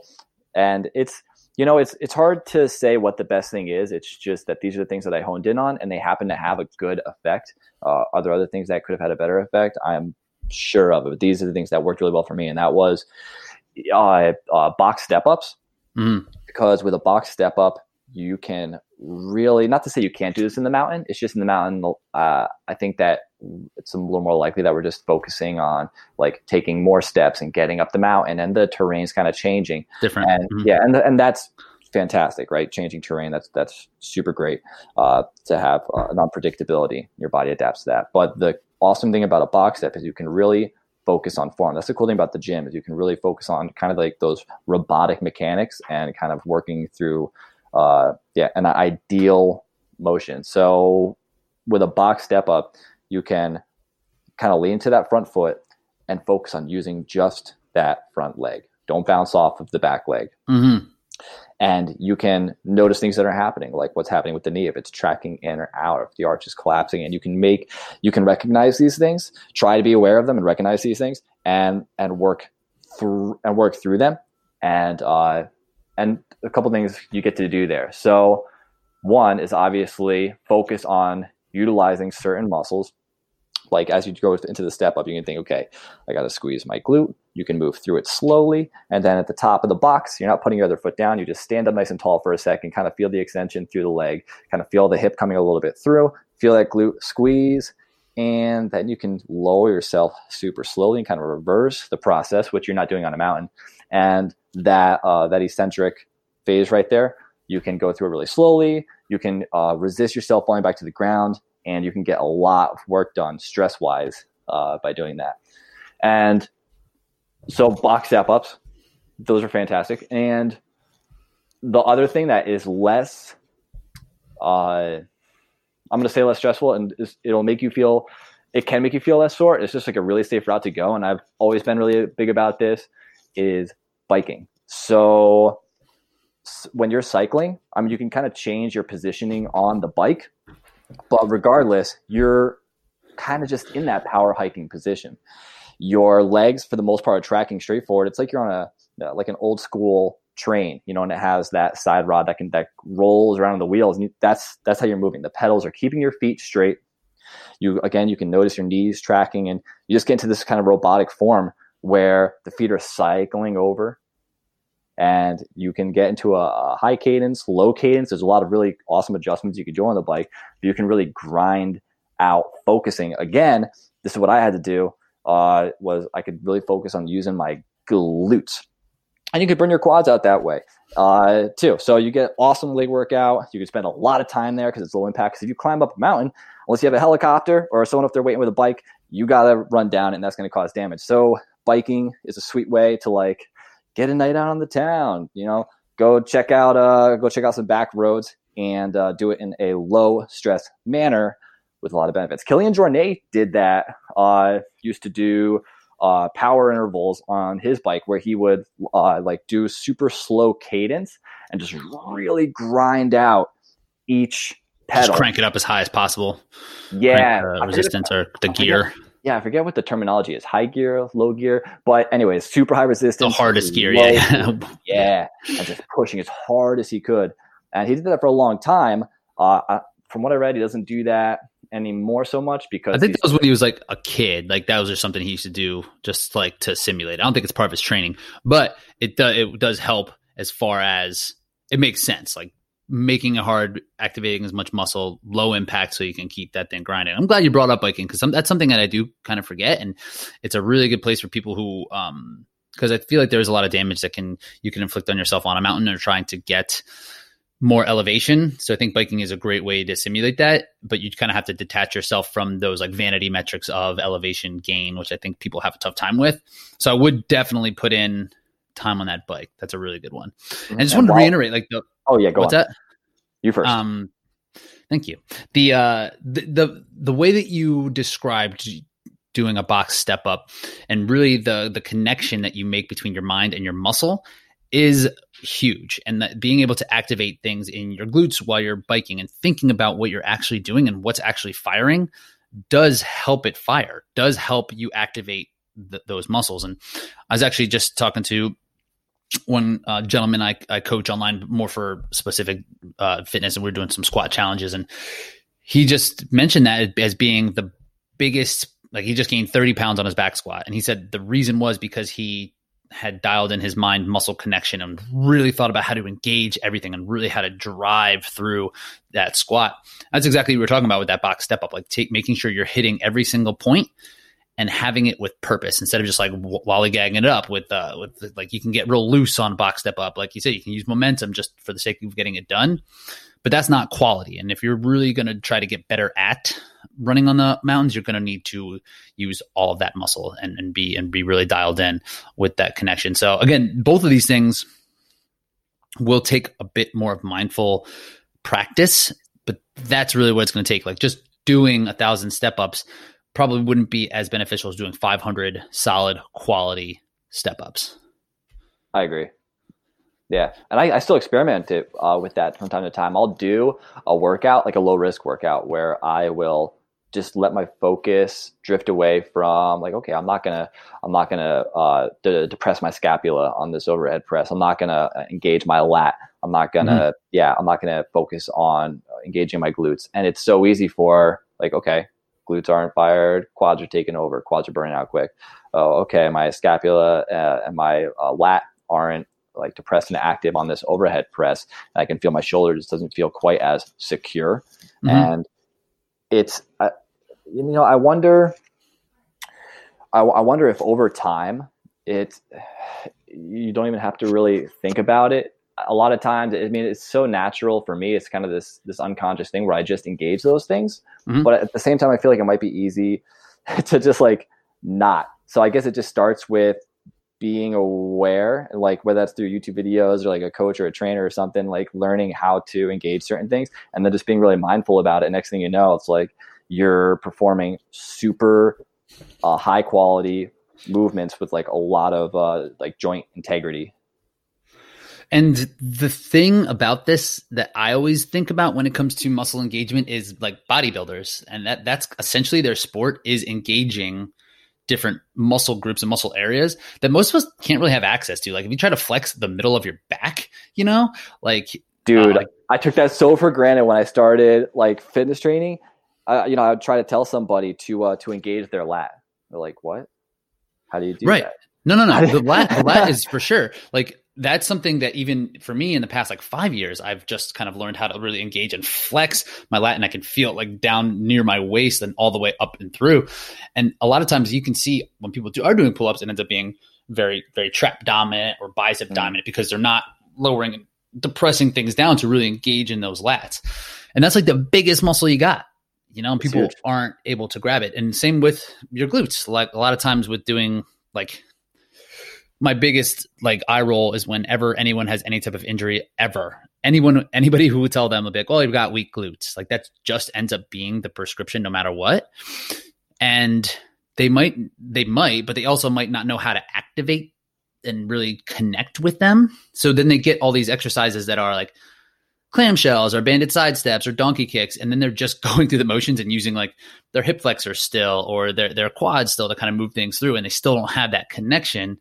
and it's you know, it's it's hard to say what the best thing is. It's just that these are the things that I honed in on, and they happen to have a good effect. Uh, are there other things that could have had a better effect? I'm sure of it. But these are the things that worked really well for me, and that was uh, uh, box step ups. Mm. Because with a box step up, you can really not to say you can't do this in the mountain. It's just in the mountain. Uh, I think that it's a little more likely that we're just focusing on like taking more steps and getting up the mountain, and the terrain's kind of changing. Different, and mm-hmm. yeah, and and that's fantastic, right? Changing terrain, that's that's super great uh, to have uh, non-predictability. Your body adapts to that. But the awesome thing about a box step is you can really focus on form. That's the cool thing about the gym is you can really focus on kind of like those robotic mechanics and kind of working through uh, yeah, an ideal motion. So with a box step up, you can kind of lean to that front foot and focus on using just that front leg. Don't bounce off of the back leg. Mm-hmm. And you can notice things that are happening, like what's happening with the knee, if it's tracking in or out, if the arch is collapsing, and you can make, you can recognize these things, try to be aware of them and recognize these things, and and work through and work through them, and uh, and a couple things you get to do there. So one is obviously focus on utilizing certain muscles. Like as you go into the step up, you can think, okay, I got to squeeze my glute. You can move through it slowly. And then at the top of the box, you're not putting your other foot down. You just stand up nice and tall for a second, kind of feel the extension through the leg, kind of feel the hip coming a little bit through, feel that glute squeeze. And then you can lower yourself super slowly and kind of reverse the process, which you're not doing on a mountain. And that, uh, that eccentric phase right there, you can go through it really slowly. You can uh, resist yourself falling back to the ground, and you can get a lot of work done stress wise uh, by doing that. And so, box step ups, those are fantastic. And the other thing that is less, uh, I'm going to say less stressful, and it'll make you feel, it can make you feel less sore. It's just like a really safe route to go. And I've always been really big about this is biking. So when you're cycling, I mean, you can kind of change your positioning on the bike, but regardless, you're kind of just in that power hiking position. Your legs, for the most part, are tracking straight forward. It's like you're on a like an old school train, you know, and it has that side rod that can that rolls around the wheels, and that's that's how you're moving. The pedals are keeping your feet straight. You again, you can notice your knees tracking, and you just get into this kind of robotic form where the feet are cycling over and you can get into a, a, high cadence, low cadence. There's a lot of really awesome adjustments you can do on the bike. you can really grind out focusing. Again, this is what I had to do. Uh, was I could really focus on using my glutes, and you could burn your quads out that way uh, too. So you get awesome leg workout. You can spend a lot of time there because it's low impact. Because if you climb up a mountain, unless you have a helicopter or someone up there waiting with a bike, you got to run down, and that's going to cause damage. So biking is a sweet way to like get a night out on the town. You know, go check out uh, go check out some back roads and uh, do it in a low stress manner with a lot of benefits. Kilian Jornet did that. Uh, used to do uh, power intervals on his bike where he would uh, like do super slow cadence and just really grind out each pedal. Just crank it up as high as possible. Yeah, crank the resistance or the gear yeah, I forget what the terminology is high gear, low gear. But, anyways, super high resistance. The hardest gear, yeah. (laughs) yeah. And just pushing as hard as he could. And he did that for a long time. Uh, I, from what I read, he doesn't do that anymore so much because I think that was when he was like a kid. Like that was just something he used to do just like to simulate. I don't think it's part of his training, but it does it does help as far as it makes sense. Like making it hard, activating as much muscle, low impact, so you can keep that thing grinding. I'm glad you brought up biking because that's something that I do kind of forget, and it's a really good place for people who, um, because I feel like there's a lot of damage that can you can inflict on yourself on a mountain or trying to get more elevation. So I think biking is a great way to simulate that, but you kind of have to detach yourself from those like vanity metrics of elevation gain, which I think people have a tough time with. So I would definitely put in time on that bike. That's a really good one. And I just want to reiterate, like the Oh yeah, go What's on. that? You first. Um, thank you. The uh, the, the the way that you described doing a box step up, and really the the connection that you make between your mind and your muscle is huge and that being able to activate things in your glutes while you're biking and thinking about what you're actually doing and what's actually firing does help it fire does help you activate th- those muscles and i was actually just talking to one uh, gentleman I, I coach online more for specific uh, fitness, and we are doing some squat challenges, and he just mentioned that as being the biggest. Like he just gained thirty pounds on his back squat, and he said the reason was because he had dialed in his mind muscle connection and really thought about how to engage everything and really how to drive through that squat. That's exactly what we were talking about with that box step up, like take, making sure you're hitting every single point and having it with purpose instead of just like lollygagging it up with uh with like you can get real loose on box step up. Like you said you can use momentum just for the sake of getting it done but that's not quality. And if you're really going to try to get better at running on the mountains you're going to need to use all of that muscle and, and be and be really dialed in with that connection. So again both of these things will take a bit more of mindful practice but that's really what it's going to take. Like just doing a thousand step ups probably wouldn't be as beneficial as doing 500 solid quality step ups. I agree. Yeah, and I, I still experiment it, uh, with that from time to time. I'll do a workout, like a low risk workout, where I will just let my focus drift away from like okay i'm not gonna i'm not gonna uh, de- depress my scapula on this overhead press i'm not gonna uh, engage my lat i'm not gonna mm-hmm. yeah i'm not gonna focus on uh, engaging my glutes and it's so easy for like okay glutes aren't fired quads are taking over quads are burning out quick. Oh okay my scapula uh, and my uh, lat aren't like depressed and active on this overhead press. And i can feel my shoulder just doesn't feel quite as secure. Mm-hmm. and it's uh, you know i wonder I, I wonder if over time it (sighs) you don't even have to really think about it a lot of times i mean it's so natural for me it's kind of this this unconscious thing where i just engage those things mm-hmm. but at the same time i feel like it might be easy (laughs) to just like not. So i guess it just starts with being aware like whether that's through youtube videos or like a coach or a trainer or something like learning how to engage certain things and then just being really mindful about it. Next thing you know it's like you're performing super uh, high quality movements with like a lot of uh, like joint integrity and the thing about this that I always think about when it comes to muscle engagement is like bodybuilders, and that that's essentially their sport is engaging different muscle groups and muscle areas that most of us can't really have access to. Like if you try to flex the middle of your back, you know, like dude, uh, I took that so for granted when I started like fitness training. Uh, you know, I would try to tell somebody to uh, to engage their lat. They're like, "What? How do you do right. that?" No, no, no. (laughs) The lat, the lat is for sure. Like that's something that even for me in the past like five years, I've just kind of learned how to really engage and flex my lat, and I can feel it like down near my waist and all the way up and through. And a lot of times you can see when people do are doing pull ups, it ends up being very, very trap dominant or bicep mm-hmm. dominant because they're not lowering and depressing things down to really engage in those lats. And that's like the biggest muscle you got you know, and people aren't able to grab it. And same with your glutes. Like a lot of times with doing like my biggest like eye roll is whenever anyone has any type of injury ever. Anyone, anybody who would tell them a bit, well, you've got weak glutes. Like that just ends up being the prescription no matter what. And they might, they might, but they also might not know how to activate and really connect with them. So then they get all these exercises that are like clamshells or banded side steps or donkey kicks, and then they're just (laughs) going through the motions and using like their hip flexors still or their their quads still to kind of move things through, and they still don't have that connection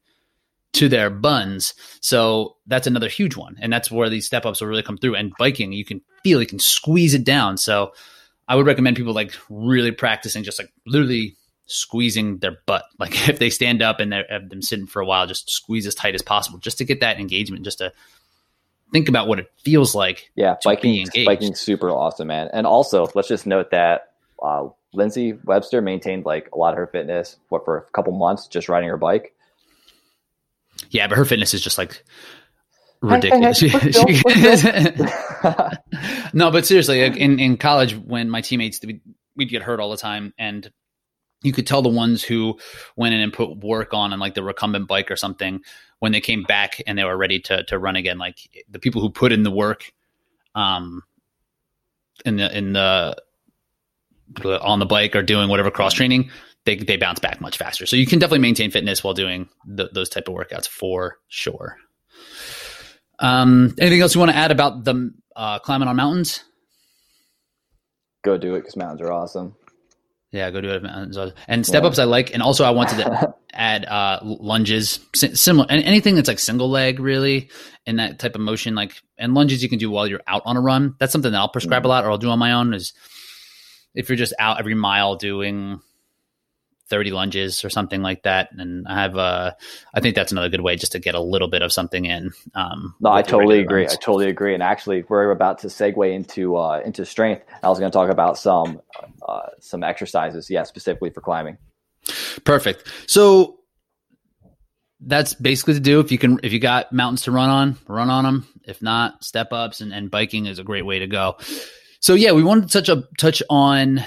to their buns. So that's another huge one. And that's where these step ups will really come through. And biking, you can feel, you can squeeze it down. So I would recommend people like really practicing just like literally squeezing their butt. (laughs) Like if they stand up and they have them sitting for a while, just squeeze as tight as possible just to get that engagement, just to think about what it feels like. Yeah, biking, biking super awesome, man. And also, let's just note that uh, Lindsay Webster maintained like a lot of her fitness what for a couple months just riding her bike. Yeah, but her fitness is just like ridiculous. (laughs) (laughs) (laughs) no, but seriously, in in college, when my teammates we'd, we'd get hurt all the time, and you could tell the ones who went in and put work on and like the recumbent bike or something when they came back and they were ready to to run again. Like the people who put in the work, um, in the in the on the bike or doing whatever cross training, they they bounce back much faster. So you can definitely maintain fitness while doing the, those type of workouts for sure. Um, anything else you want to add about the uh, climbing on mountains? Go do it because mountains are awesome. Yeah, go do it. And step ups I like, and also I wanted to (laughs) add uh, lunges, similar, and anything that's like single leg really, in that type of motion. Like and lunges you can do while you're out on a run. That's something that I'll prescribe mm-hmm. a lot, or I'll do on my own. Is if you're just out every mile doing 30 lunges or something like that. And I have, uh, I think that's another good way just to get a little bit of something in. Um, no, I totally agree. Runs. I totally agree. And actually, we're about to segue into uh, into strength. I was going to talk about some uh, some exercises, yeah, specifically for climbing. Perfect. So that's basically to do. If you can, if you got mountains to run on, run on them. If not, step ups and, and biking is a great way to go. So yeah, we wanted to touch up touch on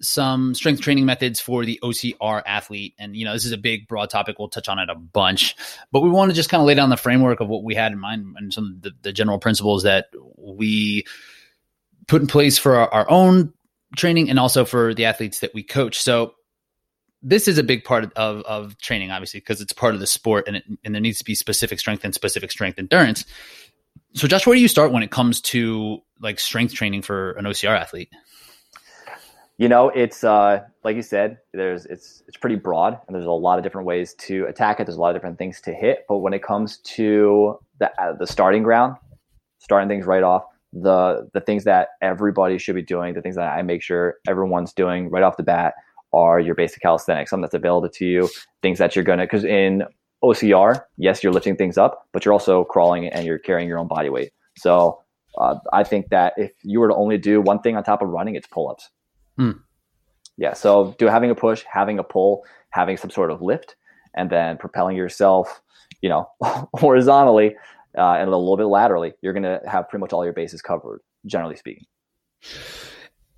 some strength training methods for the OCR athlete. And, you know, this is a big, broad topic. We'll touch on it a bunch, but we want to just kind of lay down the framework of what we had in mind and some of the, the general principles that we put in place for our, our, own training and also for the athletes that we coach. So, this is a big part of, of, training, obviously, because it's part of the sport and, it, and there needs to be specific strength and specific strength endurance. So, Josh, where do you start when it comes to like strength training for an OCR athlete? You know, it's uh, like you said, there's it's it's pretty broad, and there's a lot of different ways to attack it. There's a lot of different things to hit, but when it comes to the uh, the starting ground, starting things right off, the the things that everybody should be doing, the things that I make sure everyone's doing right off the bat are your basic calisthenics, something that's available to you, things that you're gonna because in OCR, yes, you're lifting things up, but you're also crawling and you're carrying your own body weight. So uh, I think that if you were to only do one thing on top of running, it's pull ups. Hmm. Yeah. So do having a push, having a pull, having some sort of lift, and then propelling yourself, you know, (laughs) horizontally uh, and a little bit laterally, you're going to have pretty much all your bases covered, generally speaking.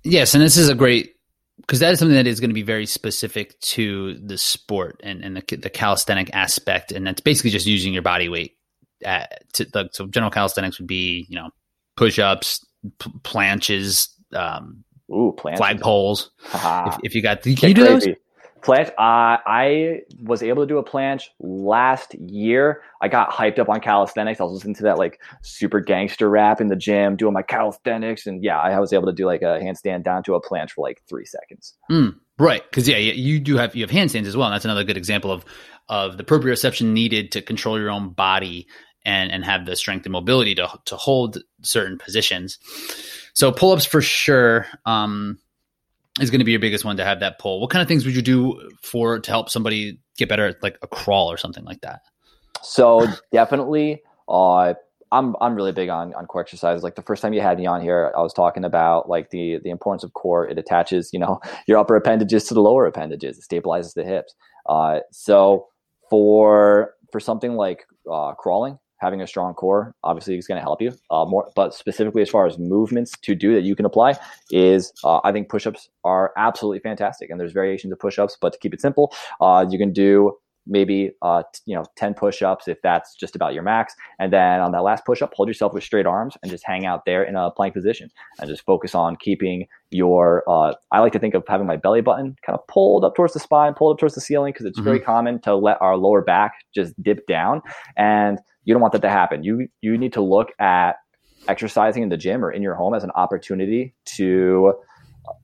Yes, and this is a great because that is something that is going to be very specific to the sport and, and the, the calisthenic aspect, and that's basically just using your body weight. At, to, the, so general calisthenics would be you know push ups, p- planches, um, Ooh, planches. flag poles. (laughs) If, if, you got, can Get you do crazy. those? Planche. Uh, I was able to do a planche last year. I got hyped up on calisthenics. I was listening to that like super gangster rap in the gym, doing my calisthenics, and yeah, I was able to do like a handstand down to a planche for like three seconds. Mm, right, because yeah, you do have you have handstands as well. And that's another good example of of the proprioception needed to control your own body and and have the strength and mobility to to hold certain positions. So pull ups for sure. Um, is going to be your biggest one to have that pull. What kind of things would you do for to help somebody get better at like a crawl or something like that? So definitely, uh, I'm I'm really big on on core exercises. Like the first time you had me on here, I was talking about like the the importance of core. It attaches, you know, (laughs) your upper appendages to the lower appendages. It stabilizes the hips. Uh, so for for something like uh, crawling, having a strong core obviously is going to help you uh, more but specifically as far as movements to do that you can apply is uh, i think push-ups are absolutely fantastic and there's variations of push-ups but to keep it simple uh, you can do maybe uh, you know 10 push-ups if that's just about your max and then on that last push-up hold yourself with straight arms and just hang out there in a plank position and just focus on keeping your uh, i like to think of having my belly button kind of pulled up towards the spine pulled up towards the ceiling because it's mm-hmm. very common to let our lower back just dip down and you don't want that to happen. You you need to look at exercising in the gym or in your home as an opportunity to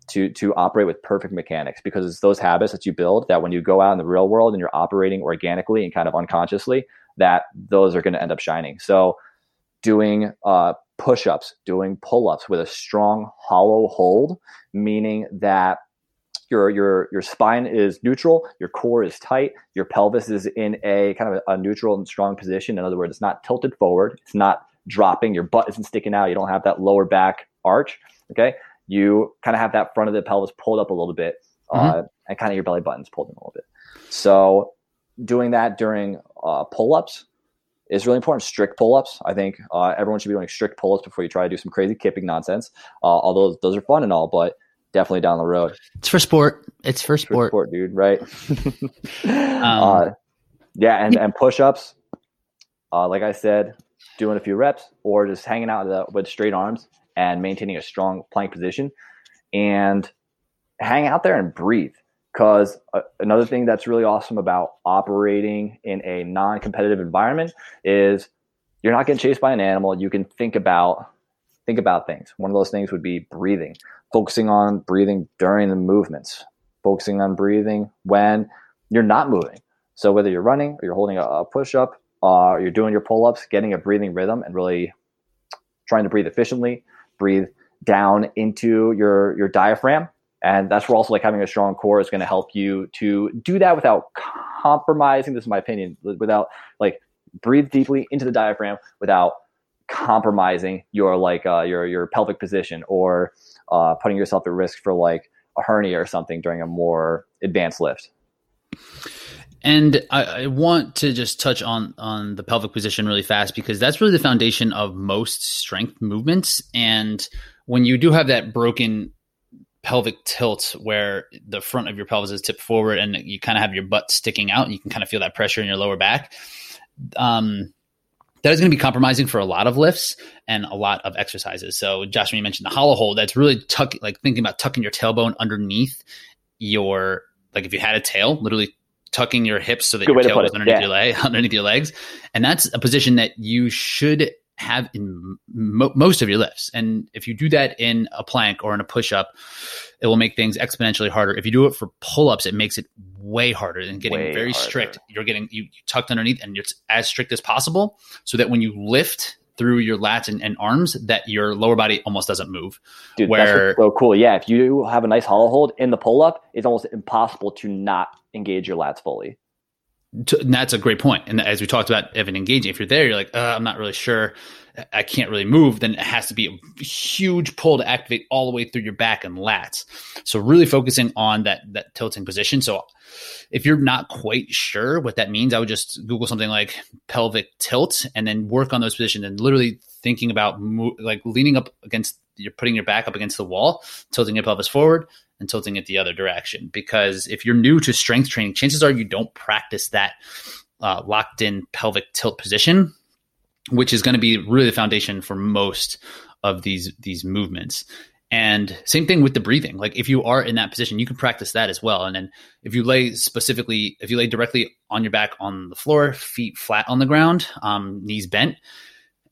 to to operate with perfect mechanics because it's those habits that you build that when you go out in the real world and you're operating organically and kind of unconsciously that those are going to end up shining. So doing uh, push-ups, doing pull-ups with a strong hollow hold, meaning that your your your spine is neutral, your core is tight, your pelvis is in a kind of a, a, neutral and strong position. In other words, it's not tilted forward, it's not dropping, your butt isn't sticking out, you don't have that lower back arch. Okay, you kind of have that front of the pelvis pulled up a little bit, mm-hmm. uh, and kind of your belly button's pulled in a little bit. So, doing that during uh, pull ups is really important. Strict pull ups. I think uh, everyone should be doing strict pull ups before you try to do some crazy kipping nonsense. Uh, although those are fun and all, but definitely down the road. It's for sport. It's for sport, for sport dude. Right? (laughs) um, uh, yeah, and and push ups. Uh, like I said, doing a few reps or just hanging out with, with straight arms and maintaining a strong plank position, and hang out there and breathe. Because uh, another thing that's really awesome about operating in a non-competitive environment is you're not getting chased by an animal. You can think about think about things. One of those things would be breathing, focusing on breathing during the movements, focusing on breathing when you're not moving. So whether you're running or you're holding a, push up, uh, you're doing your pull ups, getting a breathing rhythm and really trying to breathe efficiently, breathe down into your your diaphragm. And that's where also like having a strong core is going to help you to do that without compromising. This is my opinion. Without like breathe deeply into the diaphragm without compromising your like uh, your your pelvic position or uh, putting yourself at risk for like a hernia or something during a more advanced lift. And I, I, want to just touch on on the pelvic position really fast because that's really the foundation of most strength movements. And when you do have that broken pelvic tilt where the front of your pelvis is tipped forward and you kind of have your butt sticking out and you can kind of feel that pressure in your lower back. Um, that is going to be compromising for a lot of lifts and a lot of exercises. So, Josh, when you mentioned the hollow hold, that's really tuck, like thinking about tucking your tailbone underneath your, like if you had a tail, literally tucking your hips so that Good your tail goes underneath yeah. your leg, (laughs) underneath your legs, and that's a position that you should have in mo- most of your lifts. And if you do that in a plank or in a push up, it will make things exponentially harder. If you do it for pull ups, it makes it way harder and getting Way very harder. strict. You're getting you, you tucked underneath and it's as strict as possible so that when you lift through your lats and, and arms, that your lower body almost doesn't move. Dude, where- that's so cool. Yeah, if you have a nice hollow hold in the pull up, it's almost impossible to not engage your lats fully. To, and that's a great point. And as we talked about, Evan engaging, if you're there, you're like, uh, I'm not really sure, I can't really move. Then it has to be a huge pull to activate all the way through your back and lats. So really focusing on that that tilting position. So if you're not quite sure what that means, I would just Google something like pelvic tilt and then work on those positions and literally thinking about mo- like leaning up against. You're putting your back up against the wall, tilting your pelvis forward, and tilting it the other direction. Because if you're new to strength training, chances are you don't practice that uh, locked in pelvic tilt position, which is going to be really the foundation for most of these these movements. And same thing with the breathing. Like if you are in that position, you can practice that as well. And then if you lay specifically, if you lay directly on your back on the floor, feet flat on the ground, um, knees bent,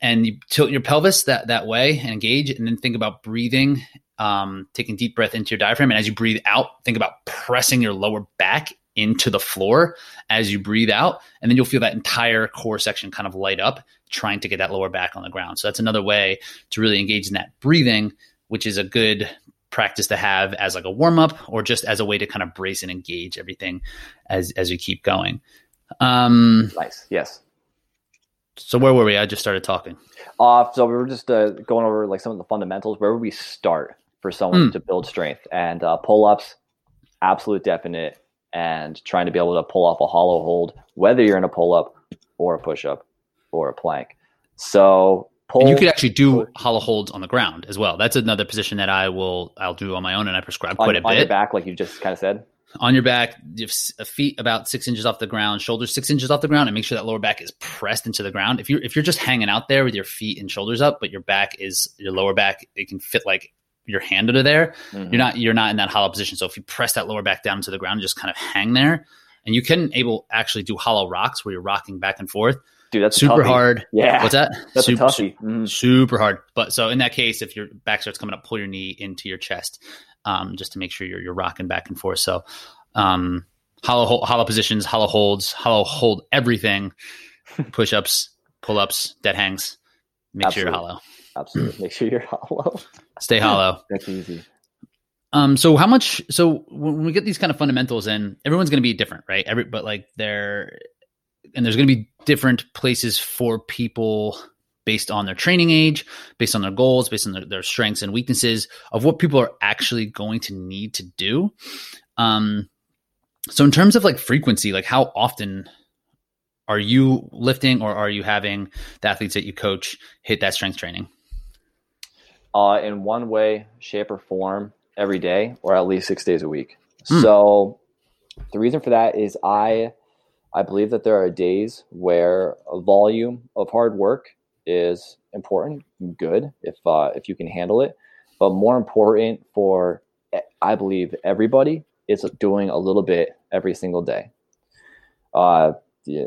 and you tilt your pelvis that that way and engage, and then think about breathing um, taking deep breath into your diaphragm. And as you breathe out, think about pressing your lower back into the floor as you breathe out. And then you'll feel that entire core section kind of light up, trying to get that lower back on the ground. So that's another way to really engage in that breathing, which is a good practice to have as like a warm up or just as a way to kind of brace and engage everything as as you keep going. Um, Nice. Yes. so where were we? I just started talking. Uh, so we were just uh, going over like some of the fundamentals. Where would we start for someone Hmm. to build strength? And uh, pull ups, absolute definite, and trying to be able to pull off a hollow hold, whether you're in a pull up or a push up or a plank. So pull. And you could actually do hollow holds on the ground as well. That's another position that I will I'll do on my own, and I prescribe on, quite a on your bit. back, like you just kind of said. on your back, feet about six inches off the ground, shoulders six inches off the ground, and make sure that lower back is pressed into the ground. If you're if you're just hanging out there with your feet and shoulders up, but your back is your lower back, it can fit like your hand under there. Mhm. You're not you're not in that hollow position. So if you press that lower back down to the ground, and just kind of hang there, and you can able actually do hollow rocks where you're rocking back and forth. Dude, that's Super hard. Yeah, What's that? that's super, a toughie. Mhm. super hard. But so in that case, if your back starts coming up, pull your knee into your chest, um, just to make sure you're you're rocking back and forth. So, um, hollow hollow positions, hollow holds, hollow hold everything, (laughs) push ups, pull ups, dead hangs. Make sure you're hollow. Absolutely. Make sure you're (laughs) hollow. Stay hollow. (laughs) That's easy. Um, so how much? So when we get these kind of fundamentals in, everyone's going to be different, right? Every but like they're and there's going to be different places for people based on their training age, based on their goals, based on their, their strengths and weaknesses of what people are actually going to need to do. Um, so in terms of like frequency, like how often are you lifting or are you having the athletes that you coach hit that strength training? Uh, in one way, shape, or form every day, or at least six days a week. Hmm. So the reason for that is I I believe that there are days where a volume of hard work is important, good if uh, if you can handle it, but more important for I believe everybody is doing a little bit every single day. Uh, yeah,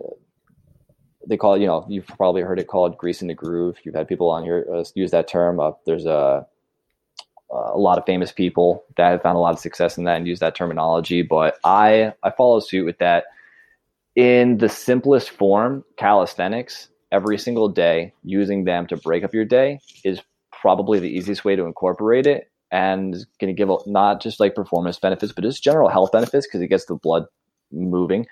they call it, you know, you've probably heard it called greasing the groove. You've had people on here uh, use that term. Uh, there's a, a lot of famous people that have found a lot of success in that and use that terminology. But I, I follow suit with that. In the simplest form, calisthenics, every single day, using them to break up your day is probably the easiest way to incorporate it and going to give not just like performance benefits, but just general health benefits because it gets the blood moving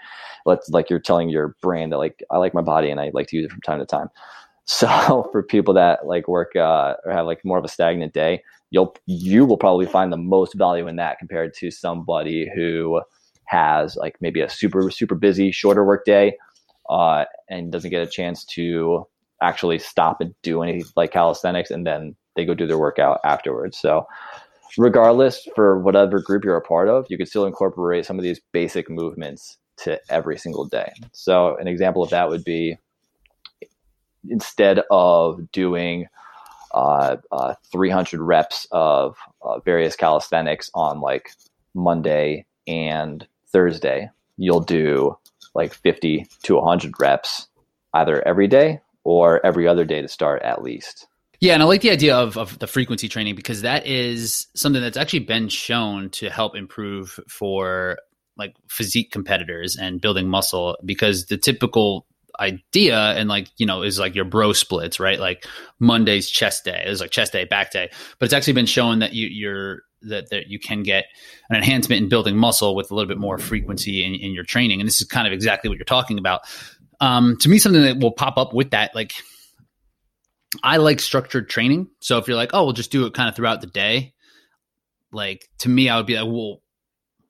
let's like you're telling your brain that like I like my body and I like to use it from time to time. (laughs) So for people that like work uh, or have like more of a stagnant day, you'll you will probably find the most value in that compared to somebody who has like maybe a super super busy shorter work day uh, and doesn't get a chance to actually stop and do any like calisthenics and then they go do their workout afterwards. So regardless for whatever group you're a part of, you can still incorporate some of these basic movements to every single day. So an example of that would be instead of doing uh, uh, 300 reps of uh, various calisthenics on like Monday and Thursday, you'll do like 50 to 100 reps either every day or every other day to start at least. Yeah, and I like the idea of, of the frequency training because that is something that's actually been shown to help improve for like physique competitors and building muscle because the typical idea and like you know is like your bro splits right? Like monday's chest day is like chest day back day. But it's actually been shown that you you're that, that you can get an enhancement in building muscle with a little bit more frequency in, in your training. And this is kind of exactly what you're talking about. Um, to me something that will pop up with that like i like structured training. So if you're like oh we'll just do it kind of throughout the day like to me i would be like well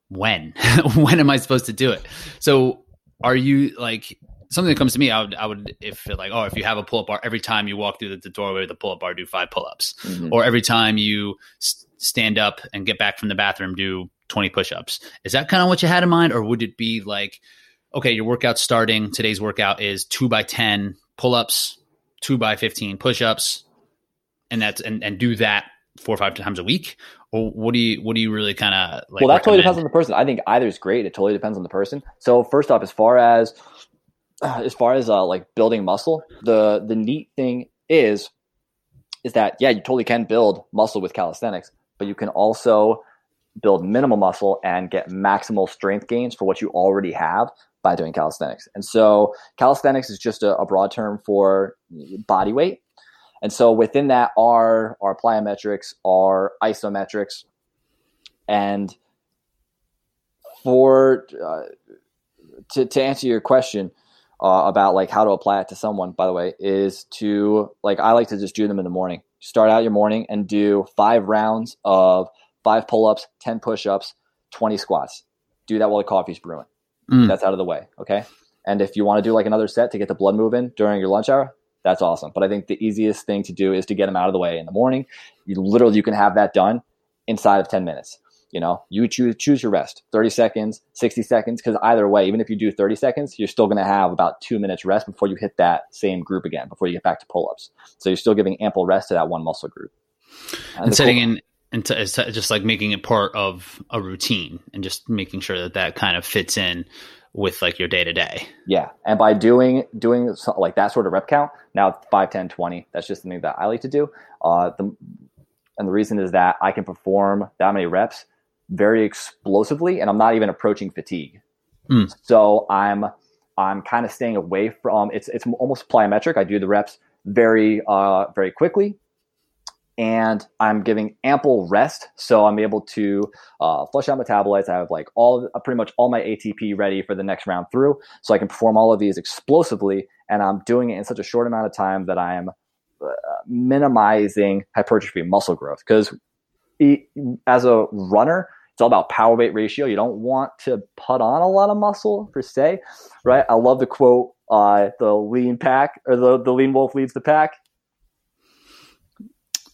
when? (laughs) When am i supposed to do it? So are you like something that comes to me i would i would if like oh if you have a pull-up bar every time you walk through the, the doorway of the pull-up bar do five pull-ups. Mhm. or every time you s- stand up and get back from the bathroom do 20 push-ups. Is that kind of what you had in mind? Or would it be like okay your workout's starting today's workout is 2 by 10 pull-ups 2 by 15 push-ups and that's and, and do that four or five times a week or what do you what do you really kind of like well, that totally depends on the person. I think either is great. It totally depends on the person. So first off, as far as uh, as far as uh, like building muscle, the the neat thing is is that yeah, you totally can build muscle with calisthenics, but you can also build minimal muscle and get maximal strength gains for what you already have by doing calisthenics. And so calisthenics is just a, a broad term for body weight. And so within that are our plyometrics, our isometrics, and for uh, to to answer your question uh, about like how to apply it to someone, by the way, is to like I like to just do them in the morning. Start out your morning and do five rounds of five pull ups, ten push ups, twenty squats. Do that while the coffee's brewing. Mm. That's out of the way. Okay. And if you want to do like another set to get the blood moving during your lunch hour, that's awesome. But I think the easiest thing to do is to get them out of the way in the morning. You literally you can have that done inside of 10 minutes. You know, you choose choose your rest, 30 seconds, 60 seconds, because either way, even if you do 30 seconds, you're still going to have about two minutes rest before you hit that same group again, before you get back to pull-ups. So you're still giving ample rest to that one muscle group. and the setting cool- in into is just like making it part of a routine and just making sure that that kind of fits in with like your day to day. Yeah, and by doing doing like that sort of rep count, now 5, 10, 20, that's just something that I like to do. Uh, the, and the reason is that I can perform that many reps very explosively, and I'm not even approaching fatigue. Mm. So I'm I'm kind of staying away from it's it's almost plyometric. I do the reps very uh, very quickly, and I'm giving ample rest, so I'm able to uh, flush out metabolites. I have like all uh, pretty much all my ATP ready for the next round through, so I can perform all of these explosively, and I'm doing it in such a short amount of time that I am uh, minimizing hypertrophy muscle growth. Because as a runner, it's all about power weight ratio. You don't want to put on a lot of muscle per se, right? I love the quote: uh, "The lean pack or the the lean wolf leads the pack."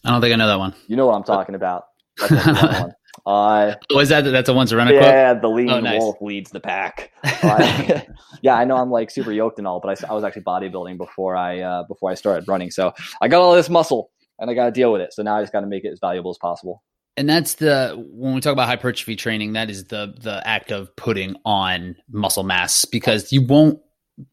I don't think I know that one. You know what I'm talking about. That's. Uh, (laughs) Was that that's a once a runner quote? yeah, the lean Oh, nice. wolf leads the pack. (laughs) Uh, (laughs) yeah, I know I'm like super yoked and all, but I, I was actually bodybuilding before I uh, before I started running, so I got all this muscle and I got to deal with it. So now I just got to make it as valuable as possible. and that's the when we talk about hypertrophy training, that is the the act of putting on muscle mass because you won't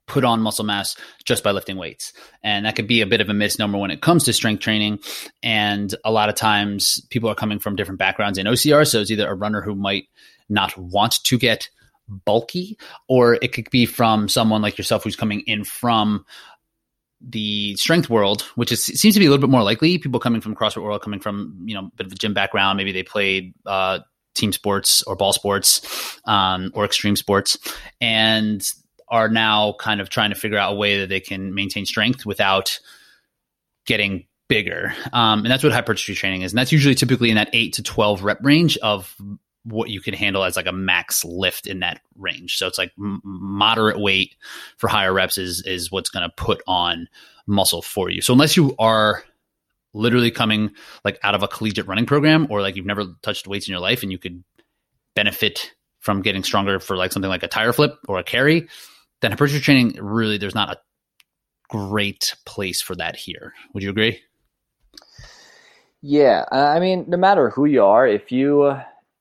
put on muscle mass just by lifting weights. And that could be a bit of a misnomer when it comes to strength training. And a lot of times people are coming from different backgrounds in OCR. So it's either a runner who might not want to get bulky, or it could be from someone like yourself who's coming in from the strength world, which is seems to be a little bit more likely. People coming from CrossFit world, coming from you know a bit of a gym background, maybe they played uh, team sports or ball sports um, or extreme sports, and are now kind of trying to figure out a way that they can maintain strength without getting bigger. Um, and that's what hypertrophy training is, and that's usually typically in that eight to twelve rep range of what you can handle as like a max lift in that range. So it's like m- moderate weight for higher reps is is what's going to put on muscle for you. So unless you are literally coming like out of a collegiate running program or like you've never touched weights in your life and you could benefit from getting stronger for like something like a tire flip or a carry, then hypertrophy training really there's not a great place for that here. Would you agree? Yeah, I mean, no matter who you are, if you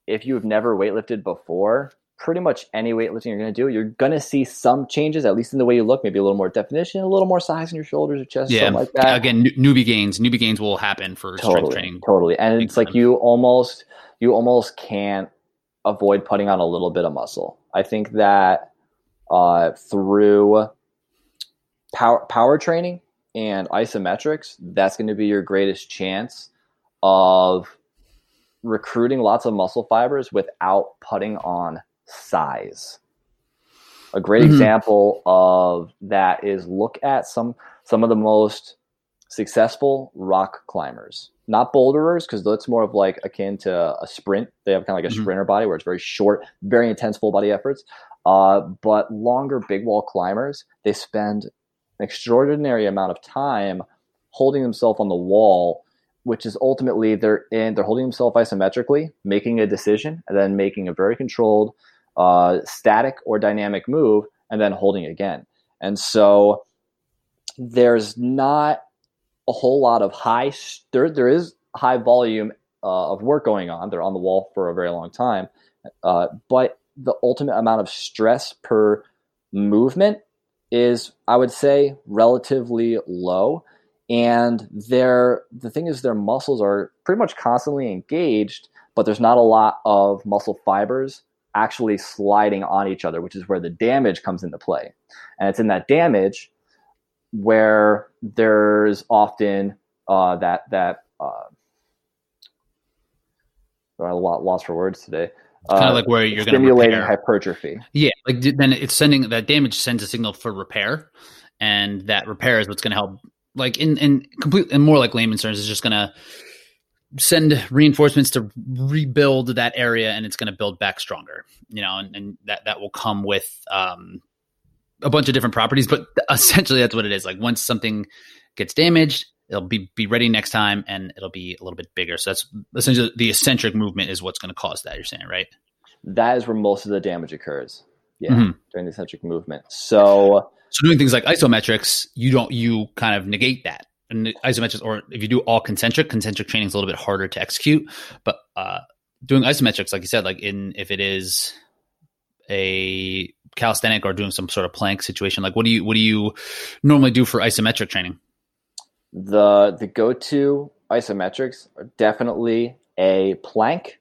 if you have never weightlifted before, pretty much any weightlifting you're going to do, you're going to see some changes, at least in the way you look, maybe a little more definition, a little more size in your shoulders or chest, Yeah. something like that. Again, newbie gains. Newbie gains will happen for strength training. totally. And it's like you almost, you almost can't avoid putting on a little bit of muscle. I think that uh, through power power training and isometrics, that's going to be your greatest chance of recruiting lots of muscle fibers without putting on size. A great Mhm. example of that is look at some some of the most successful rock climbers. Not boulderers, because that's more of like akin to a sprint. They have kind of like a Mhm. sprinter body where it's very short, very intense full body efforts. Uh, but longer big wall climbers, they spend an extraordinary amount of time holding themselves on the wall, which is ultimately they're in they're holding themselves isometrically, making a decision, and then making a very controlled uh, static or dynamic move, and then holding again. And so there's not a whole lot of high there there is high volume uh, of work going on. They're on the wall for a very long time, uh, but the ultimate amount of stress per movement is, I would say, relatively low. And their the thing is, their muscles are pretty much constantly engaged, but there's not a lot of muscle fibers actually sliding on each other, which is where the damage comes into play. And it's in that damage where there's often uh, that that uh, a lot lost for words today. Kind Uh, of like where you're going to stimulating hypertrophy. Yeah, like then it's sending that damage sends a signal for repair, and that repair is what's going to help. Like in in complete and more like layman's terms, is just going to send reinforcements to rebuild that area, and it's going to build back stronger. You know, and, and that that will come with um, a bunch of different properties, but (laughs) essentially that's what it is. Like once something gets damaged, it'll be be ready next time, and it'll be a little bit bigger. So that's essentially the eccentric movement is what's going to cause that. You're saying, right? That is where most of the damage occurs. Yeah, Mhm. during the eccentric movement. So So doing things like isometrics, you don't you kind of negate that. And isometrics, or if you do all concentric, concentric training is a little bit harder to execute. But uh, doing isometrics, like you said, like in if it is a calisthenic or doing some sort of plank situation, like what do you what do you normally do for isometric training? the the go to isometrics are definitely a plank,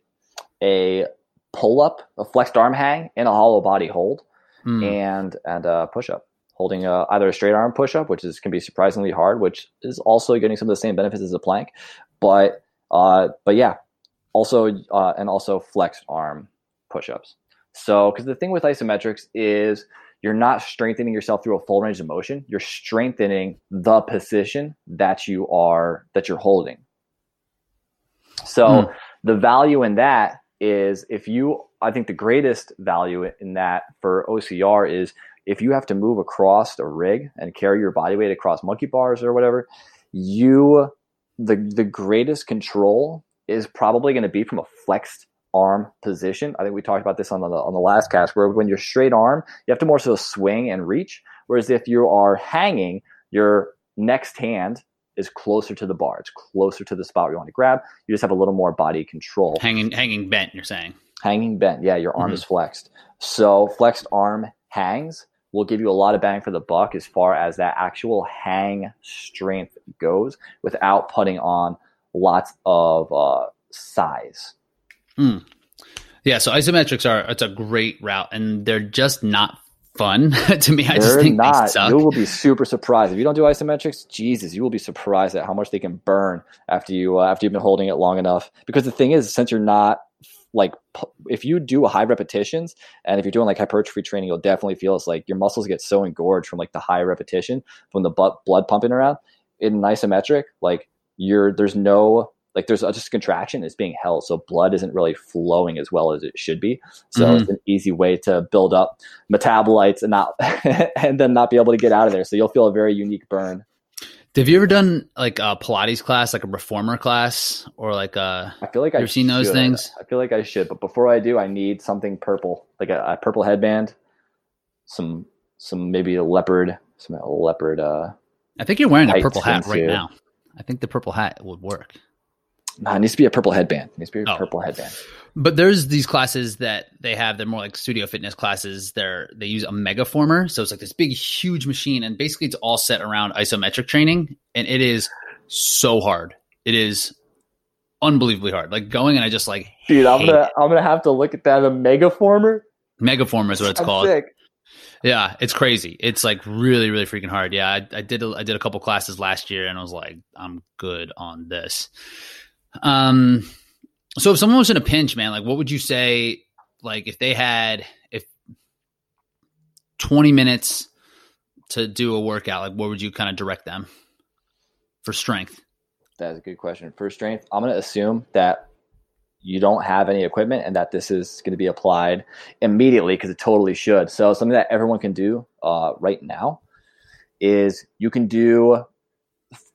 a pull up, a flexed arm hang, and a hollow body hold. Hmm. and and a push up, holding a, either a straight arm push up, which is can be surprisingly hard, which is also getting some of the same benefits as a plank, but uh, but yeah, also uh, and also flexed arm push ups. So because the thing with isometrics is you're not strengthening yourself through a full range of motion, you're strengthening the position that you are that you're holding. So hmm. the value in that is if you I think the greatest value in that for OCR is if you have to move across a rig and carry your body weight across monkey bars or whatever, you the the greatest control is probably going to be from a flexed arm position. I think we talked about this on the on the last cast where when you're straight arm, you have to more so swing and reach, whereas if you are hanging, your next hand is closer to the bar. It's closer to the spot where you want to grab. You just have a little more body control hanging hanging bent. You're saying. hanging bent yeah your arm Mhm. is flexed so flexed arm hangs will give you a lot of bang for the buck as far as that actual hang strength goes without putting on lots of uh, size Yeah, so isometrics are it's a great route, and they're just not fun. (laughs) To me. I just they're think they suck. you will be super surprised. If you don't do isometrics jesus you will be surprised at how much they can burn after you uh, after you've been holding it long enough. Because the thing is since you're not like if you do high repetitions and if you're doing like hypertrophy training you'll definitely feel it's like your muscles get so engorged from like the high repetition from the blood pumping around. In an isometric like you're there's no like there's just a contraction it's being held so blood isn't really flowing as well as it should be so Mhm. it's an easy way to build up metabolites and not (laughs) and then not be able to get out of there so you'll feel a very unique burn Have you ever done like a Pilates class, like a reformer class, or like a? i feel like I've seen those things? i feel like i should but before i do i need something purple like a, a purple headband some some maybe a leopard some leopard uh I think you're wearing a purple hat right swimsuit. now. I think the purple hat would work. Nah, it needs to be a purple headband. It needs to be a Oh. purple headband. But there's these classes that they have. They're more like studio fitness classes. They're they use a megaformer, so it's like this big, huge machine, and basically it's all set around isometric training, and it is so hard. It is unbelievably hard. Like going, and I just like Dude, I'm gonna it. I'm gonna have to look at that. A megaformer. megaformer is what it's I'm called. sick. Yeah, it's crazy. It's like really, really freaking hard. Yeah, I, I did. A, I did a couple classes last year, and I was like, I'm good on this. Um, so if someone was in a pinch, man, like, what would you say? Like, if they had if 20 minutes to do a workout, like, what would you kind of direct them for strength? That's a good question. For strength, I'm going to assume that you don't have any equipment and that this is going to be applied immediately because it totally should. So, something that everyone can do uh, right now is you can do,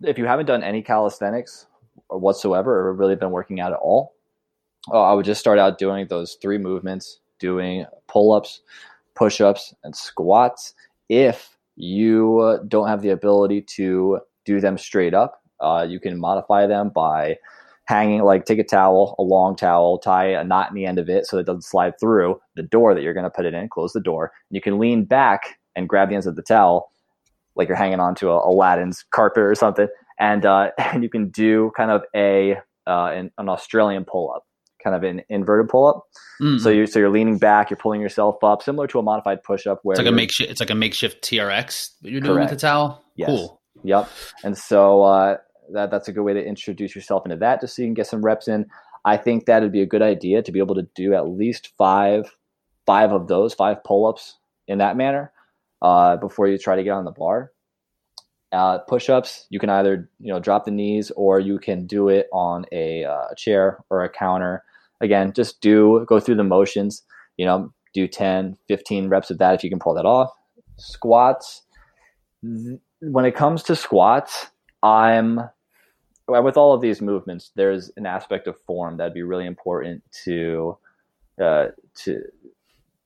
if you haven't done any calisthenics whatsoever or really been working out at all, uh, I would just start out doing those three movements doing pull ups, push ups, and squats. If you uh, don't have the ability to do them straight up, uh, you can modify them by hanging, like take a towel, a long towel, tie a knot in the end of it so it doesn't slide through the door that you're going to put it in, close the door. And you can lean back and grab the ends of the towel like you're hanging onto a Aladdin's carpet or something. And, uh, (laughs) and you can do kind of a uh, an, an Australian pull up, kind of an inverted pull up. Mm. So you so you're leaning back, you're pulling yourself up, similar to a modified push up where it's like a makeshift. It's like a makeshift TRX you're doing with the towel. Yes. Cool. Yep. And so uh, that that's a good way to introduce yourself into that, just so you can get some reps in. I think that'd be a good idea to be able to do at least five five of those five pull ups in that manner uh, before you try to get on the bar. Uh, push ups, you can either you know drop the knees or you can do it on a uh, chair or a counter. Again, just do go through the motions. You know, do 10, 15 reps of that if you can pull that off. Squats. When it comes to squats, I'm with all of these movements. There's an aspect of form that'd be really important to uh, to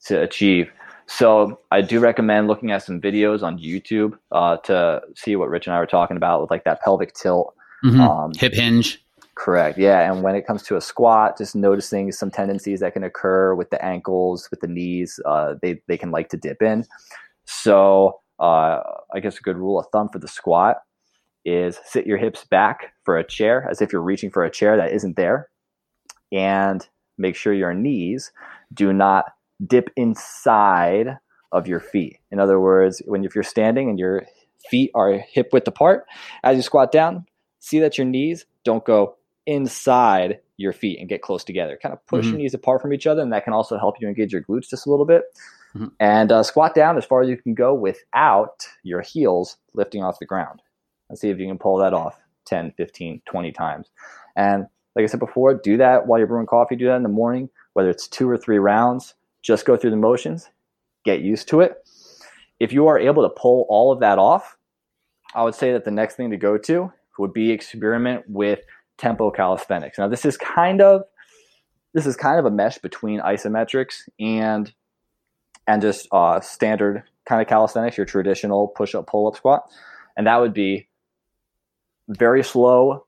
to achieve. So I do recommend looking at some videos on YouTube uh, to see what Rich and I were talking about with like that pelvic tilt. Mhm. Um, Hip hinge. Correct. Yeah. And when it comes to a squat, just noticing some tendencies that can occur with the ankles, with the knees, uh, they, they can like to dip in. So uh, I guess a good rule of thumb for the squat is sit your hips back for a chair as if you're reaching for a chair that isn't there. And make sure your knees do not dip inside of your feet. In other words, when if you're standing and your feet are hip width apart, as you squat down, see that your knees don't go inside your feet and get close together. Kind of push Mhm. your knees apart from each other, and that can also help you engage your glutes just a little bit. Mhm. And uh, squat down as far as you can go without your heels lifting off the ground. And see if you can pull that off 10, 15, 20 times. And like I said before, do that while you're brewing coffee. Do that in the morning, whether it's two or three rounds. Just go through the motions, get used to it. If you are able to pull all of that off, I would say that the next thing to go to would be experiment with tempo calisthenics. Now, this is kind of this is kind of a mesh between isometrics and and just uh, standard kind of calisthenics, your traditional push up, pull up, squat, and that would be very slow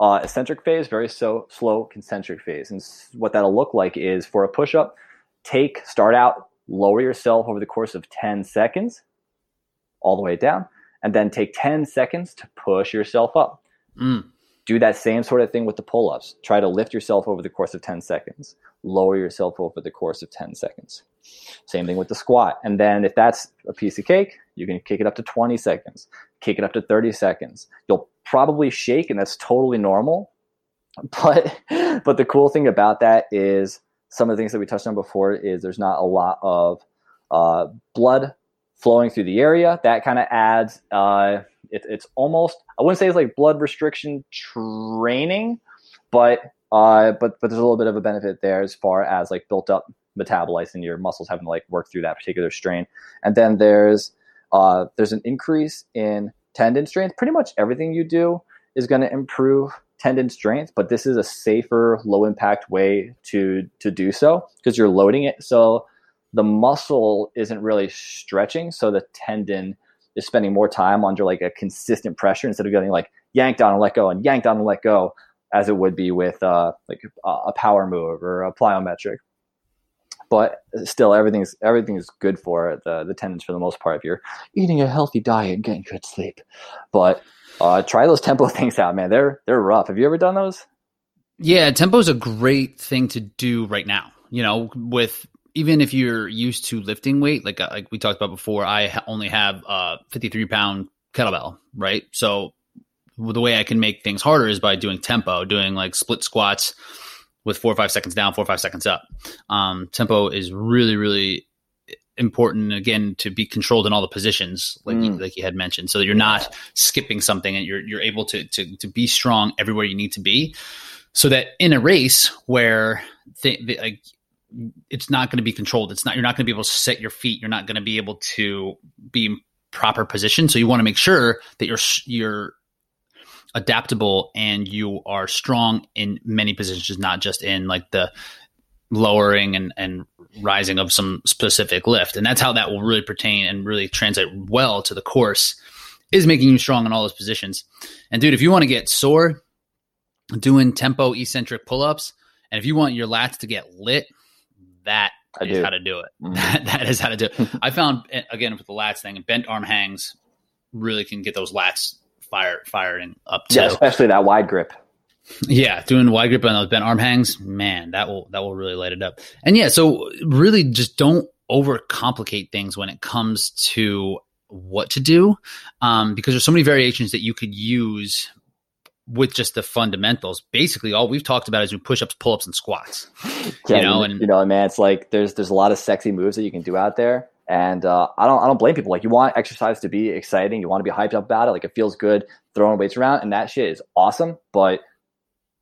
uh, eccentric phase, very so slow concentric phase. And what that'll look like is for a push up, take start out, lower yourself over the course of 10 seconds, all the way down, and then take 10 seconds to push yourself up. Mm. Do that same sort of thing with the pull ups. Try to lift yourself over the course of 10 seconds, lower yourself over the course of 10 seconds. Same thing with the squat. And then if that's a piece of cake, you can kick it up to 20 seconds, kick it up to 30 seconds. You'll probably shake, and that's totally normal. (laughs) But but the cool thing about that is some of the things that we touched on before is there's not a lot of uh, blood flowing through the area. That kind of adds. Uh, it, it's almost I wouldn't say it's like blood restriction training, but uh, but but there's a little bit of a benefit there as far as like built up metabolites in your muscles having to like work through that particular strain. And then there's uh, there's an increase in tendon strength. Pretty much everything you do is going to improve tendon strength, but this is a safer, low impact way to to do so because you're loading it. So the muscle isn't really stretching, so the tendon is spending more time under like a consistent pressure instead of getting like yanked on and let go and yanked on and let go. as it would be with uh, like a power move or a plyometric. But still, everything's everything's good for the the tendons for the most part if you're eating a healthy diet and getting good sleep. But uh, try those tempo (laughs) things out, man. They're they're rough. Have you ever done those? Yeah, tempo is a great thing to do right now. You know, with even if you're used to lifting weight, like uh, like we talked about before, I only have a 53 pound kettlebell, right? So the way I can make things harder is by doing tempo, doing like split squats with four or five seconds down, four or five seconds up. Um, tempo is really, really important again to be controlled in all the positions like mm. you, like you had mentioned. So that you're not skipping something and you're you're able to to to be strong everywhere you need to be. So that in a race where th- th- like it's not going to be controlled it's not you're not going to be able to set your feet you're not going to be able to be in proper position. So you want to make sure that you're you're adaptable and you are strong in many positions, not just in like the lowering and, and rising of some specific lift. And that's how that will really pertain and really translate well to the course is making you strong in all those positions. And dude, if you want to get sore doing tempo eccentric pull-ups, and if you want your lats to get lit, that I is do. how to do it. Mm-hmm. That, (laughs) that is how to do it. (laughs) I found again with the lats thing, bent arm hangs really can get those lats fire firing up too. Yeah, especially that wide grip. Yeah, doing wide grip on those bent arm hangs, man, that will that will really light it up. And yeah, so really just don't overcomplicate things when it comes to what to do, um, because there's so many variations that you could use with just the fundamentals. Basically, all we've talked about is do push-ups, pull-ups, and squats. Yeah, you know, and you know, man, it's like there's there's a lot of sexy moves that you can do out there, and uh, I don't I don't blame people. Like you want exercise to be exciting, you want to be hyped up about it. Like it feels good throwing weights around, and that shit is awesome. But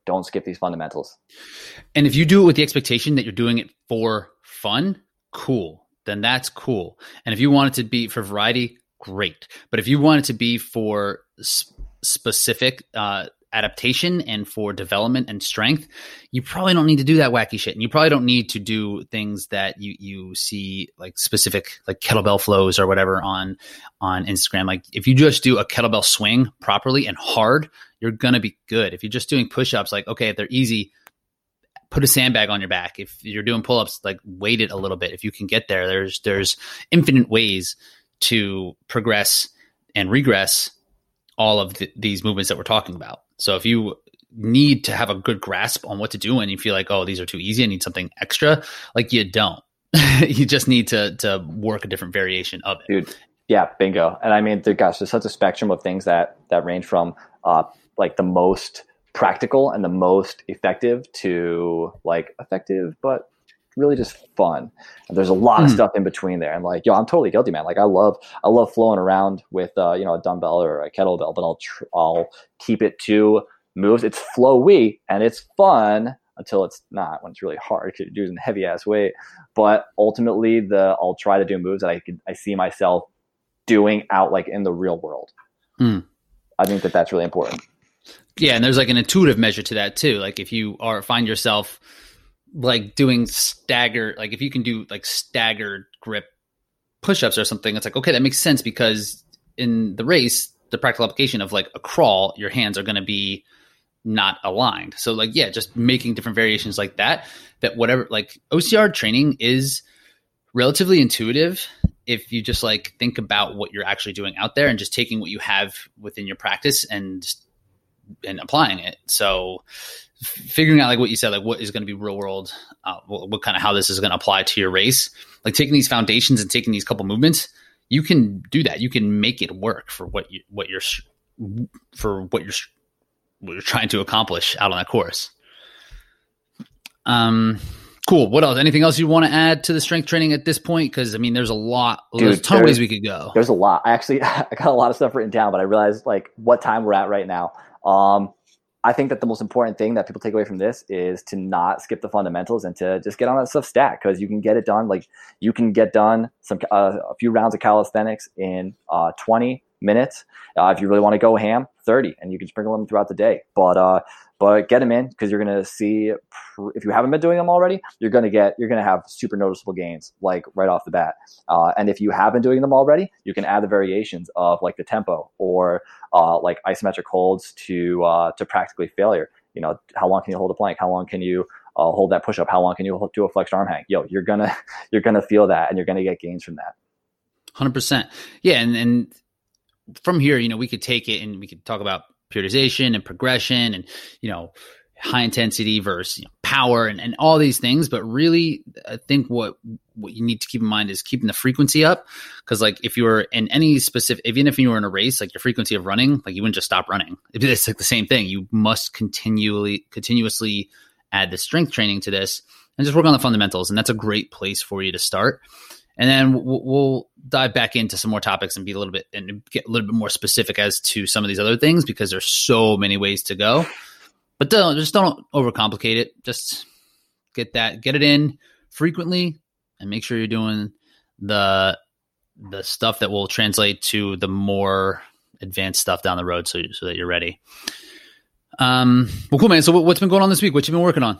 don't skip these fundamentals. And if you do it with the expectation that you're doing it for fun, cool. Then that's cool. And if you want it to be for variety, great. But if you want it to be for sp- specific uh, adaptation and for development and strength, you probably don't need to do that wacky shit. And you probably don't need to do things that you, you see like specific like kettlebell flows or whatever on on Instagram. Like if you just do a kettlebell swing properly and hard, you're gonna be good. If you're just doing push-ups, like okay, if they're easy, put a sandbag on your back. If you're doing pull-ups, like weight it a little bit. If you can get there, there's there's infinite ways to progress and regress all of the, these movements that we're talking about. So if you need to have a good grasp on what to do and you feel like, oh, these are too easy, I need something extra, like you don't. (laughs) you just need to to work a different variation of it. Dude, yeah, bingo. And I mean, gosh, there's such a spectrum of things that that range from uh, like the most practical and the most effective to like effective but really just fun. And there's a lot of mm. stuff in between there. And like, yo, I'm totally guilty, man. Like I love, I love flowing around with, uh, you know, a dumbbell or a kettlebell, but I'll, tr- I'll keep it to moves. It's flowy and it's fun until it's not when it's really hard because you're using heavy ass weight. But ultimately the, I'll try to do moves that I could, I see myself doing out like in the real world. Mm. I think that that's really important. Yeah. And there's like an intuitive measure to that too. Like if you are find yourself, like doing stagger like if you can do like staggered grip push-ups or something it's like okay that makes sense because in the race the practical application of like a crawl your hands are going to be not aligned so like yeah just making different variations like that that whatever like ocr training is relatively intuitive if you just like think about what you're actually doing out there and just taking what you have within your practice and and applying it so figuring out like what you said, like what is going to be real world, uh, what, what, kind of how this is going to apply to your race. Like taking these foundations and taking these couple movements, you can do that. You can make it work for what you what you're for what you're what you're trying to accomplish out on that course. Um, cool. What else? Anything else you want to add to the strength training at this point? Because I mean, there's a lot. Dude, there's a ton of ways we could go. There's a lot. I actually (laughs) I got a lot of stuff written down, but I realized like what time we're at right now. Um, I think that the most important thing that people take away from this is to not skip the fundamentals and to just get on that stuff stat because you can get it done. Like you can get done some uh, a few rounds of calisthenics in uh, 20 minutes. Uh, if you really want to go ham, 30, and you can sprinkle them throughout the day. But uh, but get them in because you're going to see if you haven't been doing them already you're going to get you're going to have super noticeable gains like right off the bat uh, and if you have been doing them already you can add the variations of like the tempo or uh, like isometric holds to uh, to practically failure you know, how long can you hold a plank? How long can you uh, hold that push up? How long can you do a flexed arm hang? Yo, you're gonna (laughs) you're gonna feel that, and you're gonna get gains from that. Hundred percent. Yeah, and and from here, you know, we could take it and we could talk about periodization and progression, and you know, high intensity versus you know, power and, and all these things. But really, I think what what you need to keep in mind is keeping the frequency up. Because like if you were in any specific, even if you were in a race, like your frequency of running, like you wouldn't just stop running. (laughs) It's like the same thing. You must continually continuously add the strength training to this and just work on the fundamentals. And that's a great place for you to start. And then we'll, dive back into some more topics and be a little bit and get a little bit more specific as to some of these other things because there's so many ways to go. But don't, just don't overcomplicate it. Just get that, get it in frequently, and make sure you're doing the the stuff that will translate to the more advanced stuff down the road, so so that you're ready. Um, well, cool, man. So, what's been going on this week? What you been working on?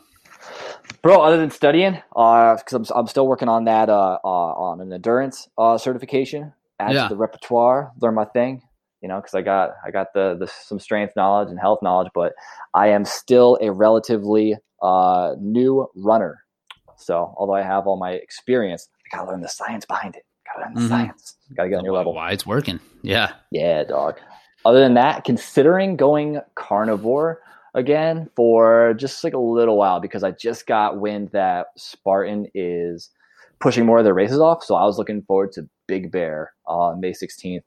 Bro, other than studying, because uh, I'm, I'm still working on that uh, uh, on an endurance uh, certification, add yeah. to the repertoire, learn my thing. You know, because I got I got the, the some strength knowledge and health knowledge, but I am still a relatively uh, new runner. So, although I have all my experience, I gotta learn the science behind it. Gotta learn the mm-hmm. science. Gotta get on your level. Why it's working? Yeah. Yeah, dog. Other than that, considering going carnivore again for just like a little while because I just got wind that Spartan is pushing more of their races off. So I was looking forward to Big Bear on May 16th.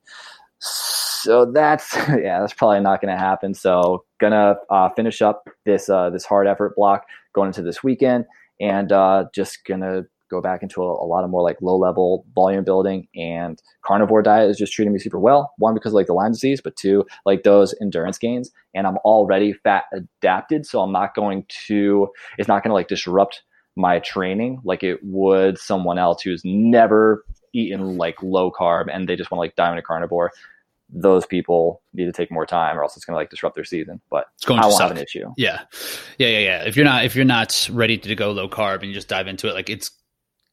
So that's (laughs) yeah, that's probably not going to happen. So gonna uh, finish up this uh, this hard effort block going into this weekend, and uh, just gonna go back into a, a, lot of more like low level volume building and carnivore diet is just treating me super well. One, because like the Lyme disease, but two, like those endurance gains. And I'm already fat adapted. So I'm not going to, it's not going to like disrupt my training like it would someone else who's never eaten like low carb and they just want to like dive into carnivore. Those people need to take more time or else it's going to like disrupt their season, but it's going I won't suck. have an issue. Yeah. Yeah. Yeah. Yeah. If you're not, if you're not ready to go low carb and you just dive into it, like it's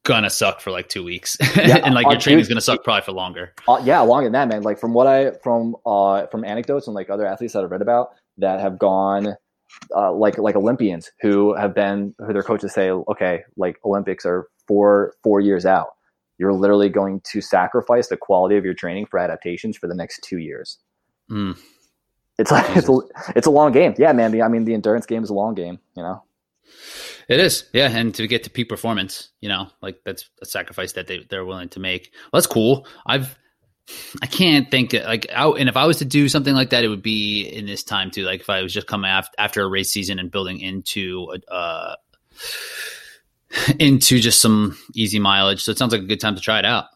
gonna suck for like two weeks, (laughs) yeah, and like your uh, training's gonna suck probably for longer. Uh, yeah, longer than that, man. Like from what I from uh from anecdotes and like other athletes that I've read about that have gone. Uh, like like Olympians who have been who their coaches say okay like Olympics are four four years out you're literally going to sacrifice the quality of your training for adaptations for the next two years. Mm. It's like it's a, it's a long game. Yeah, man. I mean, the endurance game is a long game. You know. It is, yeah, and to get to peak performance, you know, like that's a sacrifice that they they're willing to make. Well, that's cool. I've I can't think like out, and if I was to do something like that, it would be in this time too. Like if I was just coming after, after a race season and building into uh into just some easy mileage. So it sounds like a good time to try it out.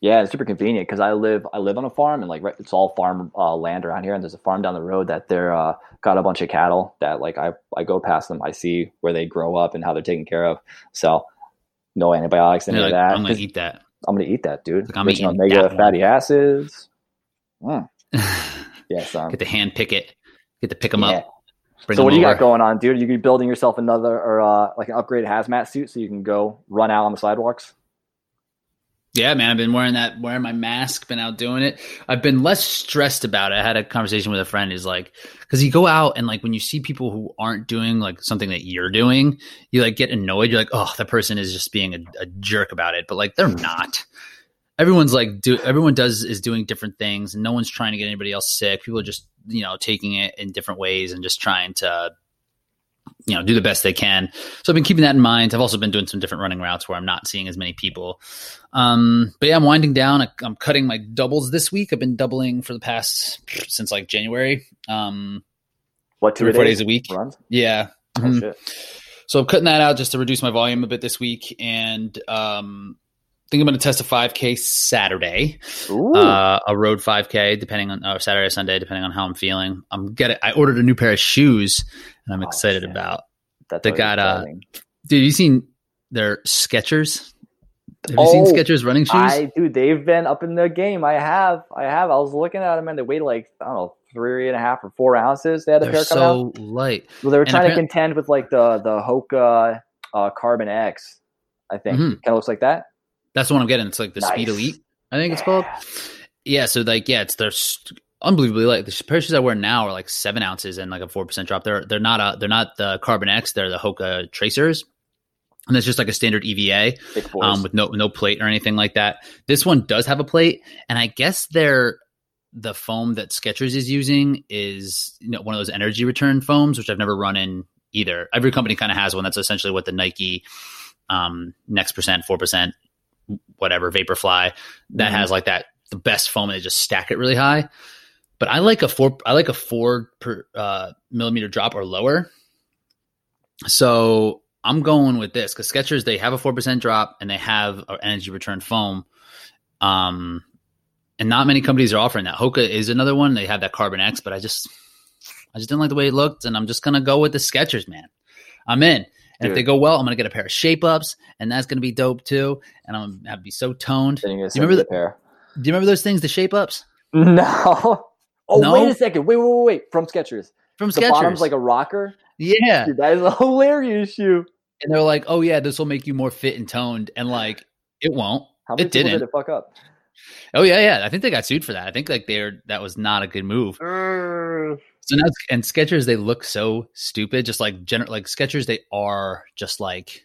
Yeah, it's super convenient because I live I live on a farm and like it's all farm uh, land around here, and there's a farm down the road that they're uh, got a bunch of cattle that like I I go past them, I see where they grow up and how they're taken care of. So no antibiotics, any of that. I'm gonna eat that. I'm gonna eat that, dude. Like I'm eating omega fatty acids. Mm. (laughs) yeah, son. Get the hand pick it. Get to pick them yeah. up. so what do you got going on, dude? You be building yourself another or uh, like an upgraded hazmat suit so you can go run out on the sidewalks? Yeah, man, I've been wearing that, wearing my mask, been out doing it. I've been less stressed about it. I had a conversation with a friend. Is like, because you go out and like when you see people who aren't doing like something that you're doing, you like get annoyed. You're like, oh, that person is just being a, a jerk about it, but like they're not. Everyone's like, do everyone does is doing different things, and no one's trying to get anybody else sick. People are just you know taking it in different ways and just trying to you know do the best they can. So i've been keeping that in mind. I've also been doing some different running routes where i'm not seeing as many people. Um, but yeah i'm winding down. I, am cutting my doubles this week. I've been doubling for the past since like january. Um, what or four days, days a week. Runs? yeah. Oh, mm-hmm. so i'm cutting that out just to reduce my volume a bit this week. And um, I think I'm going to test a 5K Saturday, uh, a road 5K, depending on or Saturday or Sunday, depending on how I'm feeling. I'm getting. I ordered a new pair of shoes, and I'm oh, excited shit. about. That's they got uh, dude. You seen their Skechers? Have oh, you seen Skechers running shoes? I dude, they've been up in the game. I have, I have. I was looking at them and they weigh like I don't know three and a half or four ounces. They had a They're pair come so out. light. Well, they were trying to contend with like the the Hoka uh, Carbon X. I think mm-hmm. kind of looks like that. That's the one I'm getting. It's like the nice. Speed Elite, I think yeah. it's called. Yeah. So like, yeah, it's their unbelievably light. The pair of shoes I wear now are like seven ounces and like a four percent drop. They're they're not a they're not the Carbon X. They're the Hoka Tracers, and it's just like a standard EVA um, with no no plate or anything like that. This one does have a plate, and I guess they're the foam that Skechers is using is you know one of those energy return foams, which I've never run in either. Every company kind of has one. That's essentially what the Nike um, Next Percent, Four Percent, whatever Vaporfly that mm-hmm. has like that the best foam. And they just stack it really high. But I like a four. I like a four per uh, millimeter drop or lower. So I'm going with this because Skechers they have a four percent drop and they have an energy return foam. Um, and not many companies are offering that. Hoka is another one. They have that Carbon X, but I just I just didn't like the way it looked, and I'm just gonna go with the Skechers, man. I'm in. And Dude. if they go well, I'm gonna get a pair of shape ups, and that's gonna be dope too. And I'm gonna be so toned. Do you remember the pair? Do you remember those things, the shape ups? (laughs) No. Oh, no? wait a second. Wait, wait, wait, wait. From Skechers. From the Skechers. bottom's like a rocker. Yeah. Dude, that is a (laughs) hilarious shoe. And they're like, "Oh yeah, this will make you more fit and toned," and like, it won't. How many it didn't. did it fuck up? Oh yeah, yeah. I think they got sued for that. I think like they're that was not a good move. Uh, so now and Skechers they look so stupid. Just like general like Skechers they are just like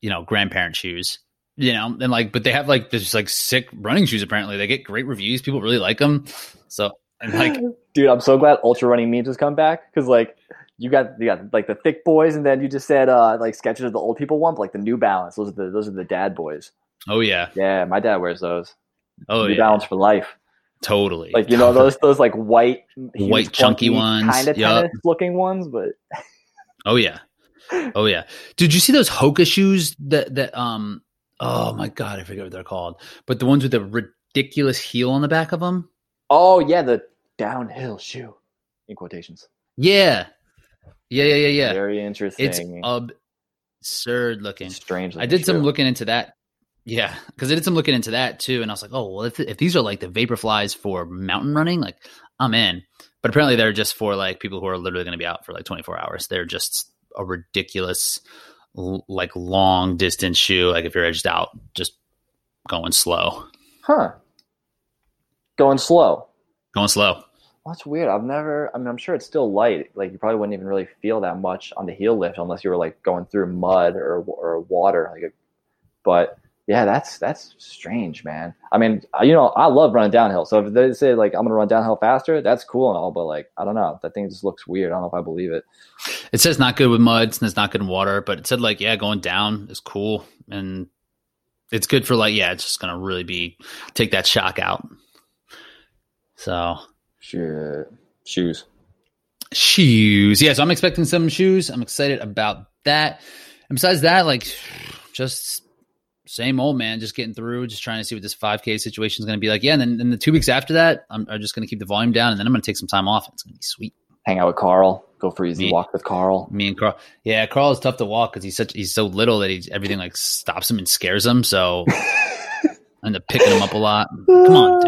you know grandparent shoes. You know, and like, but they have like this like sick running shoes. Apparently, they get great reviews. People really like them. So, and like, (laughs) dude, I'm so glad ultra running memes has come back because like you got you got like the thick boys, and then you just said uh like Skechers of the old people one, but like the New Balance. Those are the those are the dad boys. Oh yeah, yeah. My dad wears those. Oh New yeah, Balance for life. Totally. Like you know those (laughs) those like white, white chunky ones, kind of yep. tennis looking ones, but. oh yeah, oh yeah. Did you see those Hoka shoes that that um? Oh my god, I forget what they're called, but the ones with the ridiculous heel on the back of them. Oh yeah, the downhill shoe, in quotations. Yeah, yeah, yeah, yeah, yeah. Very interesting. It's absurd looking. Strange. I did some looking into that yeah, because I did some looking into that too, and I was like, oh well, if, if these are like the Vaporflies for mountain running, like I'm in. But apparently, they're just for like people who are literally going to be out for like 24 hours. They're just a ridiculous, l- like long distance shoe. Like if you're edged out, just going slow. Huh. Going slow. Going slow. Well, that's weird. I've never. I mean, I'm sure it's still light. Like you probably wouldn't even really feel that much on the heel lift unless you were like going through mud or or water. Like, a, but yeah, that's that's strange, man. I mean, uh, you know, I love running downhill. So if they say like I'm gonna run downhill faster, that's cool and all, but like I don't know, that thing just looks weird. I don't know if I believe it. It says not good with mud, and it's not good in water, but it said like yeah, going down is cool and it's good for like yeah, it's just gonna really be take that shock out. So sure, shoes, shoes. Yeah, so I'm expecting some shoes. I'm excited about that. And besides that, like just same old man, just getting through, just trying to see what this 5K situation is going to be like. Yeah, and then in the two weeks after that, I'm, I'm just going to keep the volume down, and then I'm going to take some time off. It's going to be sweet. Hang out with Carl. Go for easy me, walk with Carl. Me and Carl. Yeah, Carl is tough to walk because he's such he's so little that he everything like stops him and scares him. So I (laughs) end up picking him up a lot. Come on,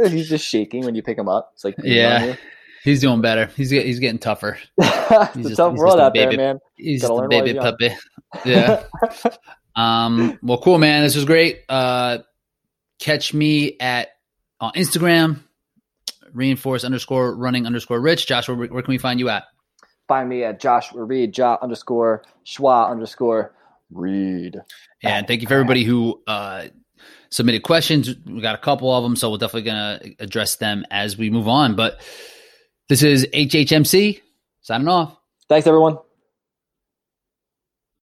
dude. (laughs) He's just shaking when you pick him up. It's like yeah. He's doing better. He's he's getting tougher. (laughs) it's he's a just, tough world out baby, there, man. He's just a baby puppy. Yeah. Um, well, cool, man. This was great. Uh, catch me at on Instagram, reinforce underscore running underscore rich. Josh, where, where can we find you at? Find me at Josh Reed, Ja underscore Schwa underscore Reed. And thank you for everybody who uh, submitted questions. We got a couple of them, so we're definitely going to address them as we move on. But this is HHMC signing off. Thanks, everyone.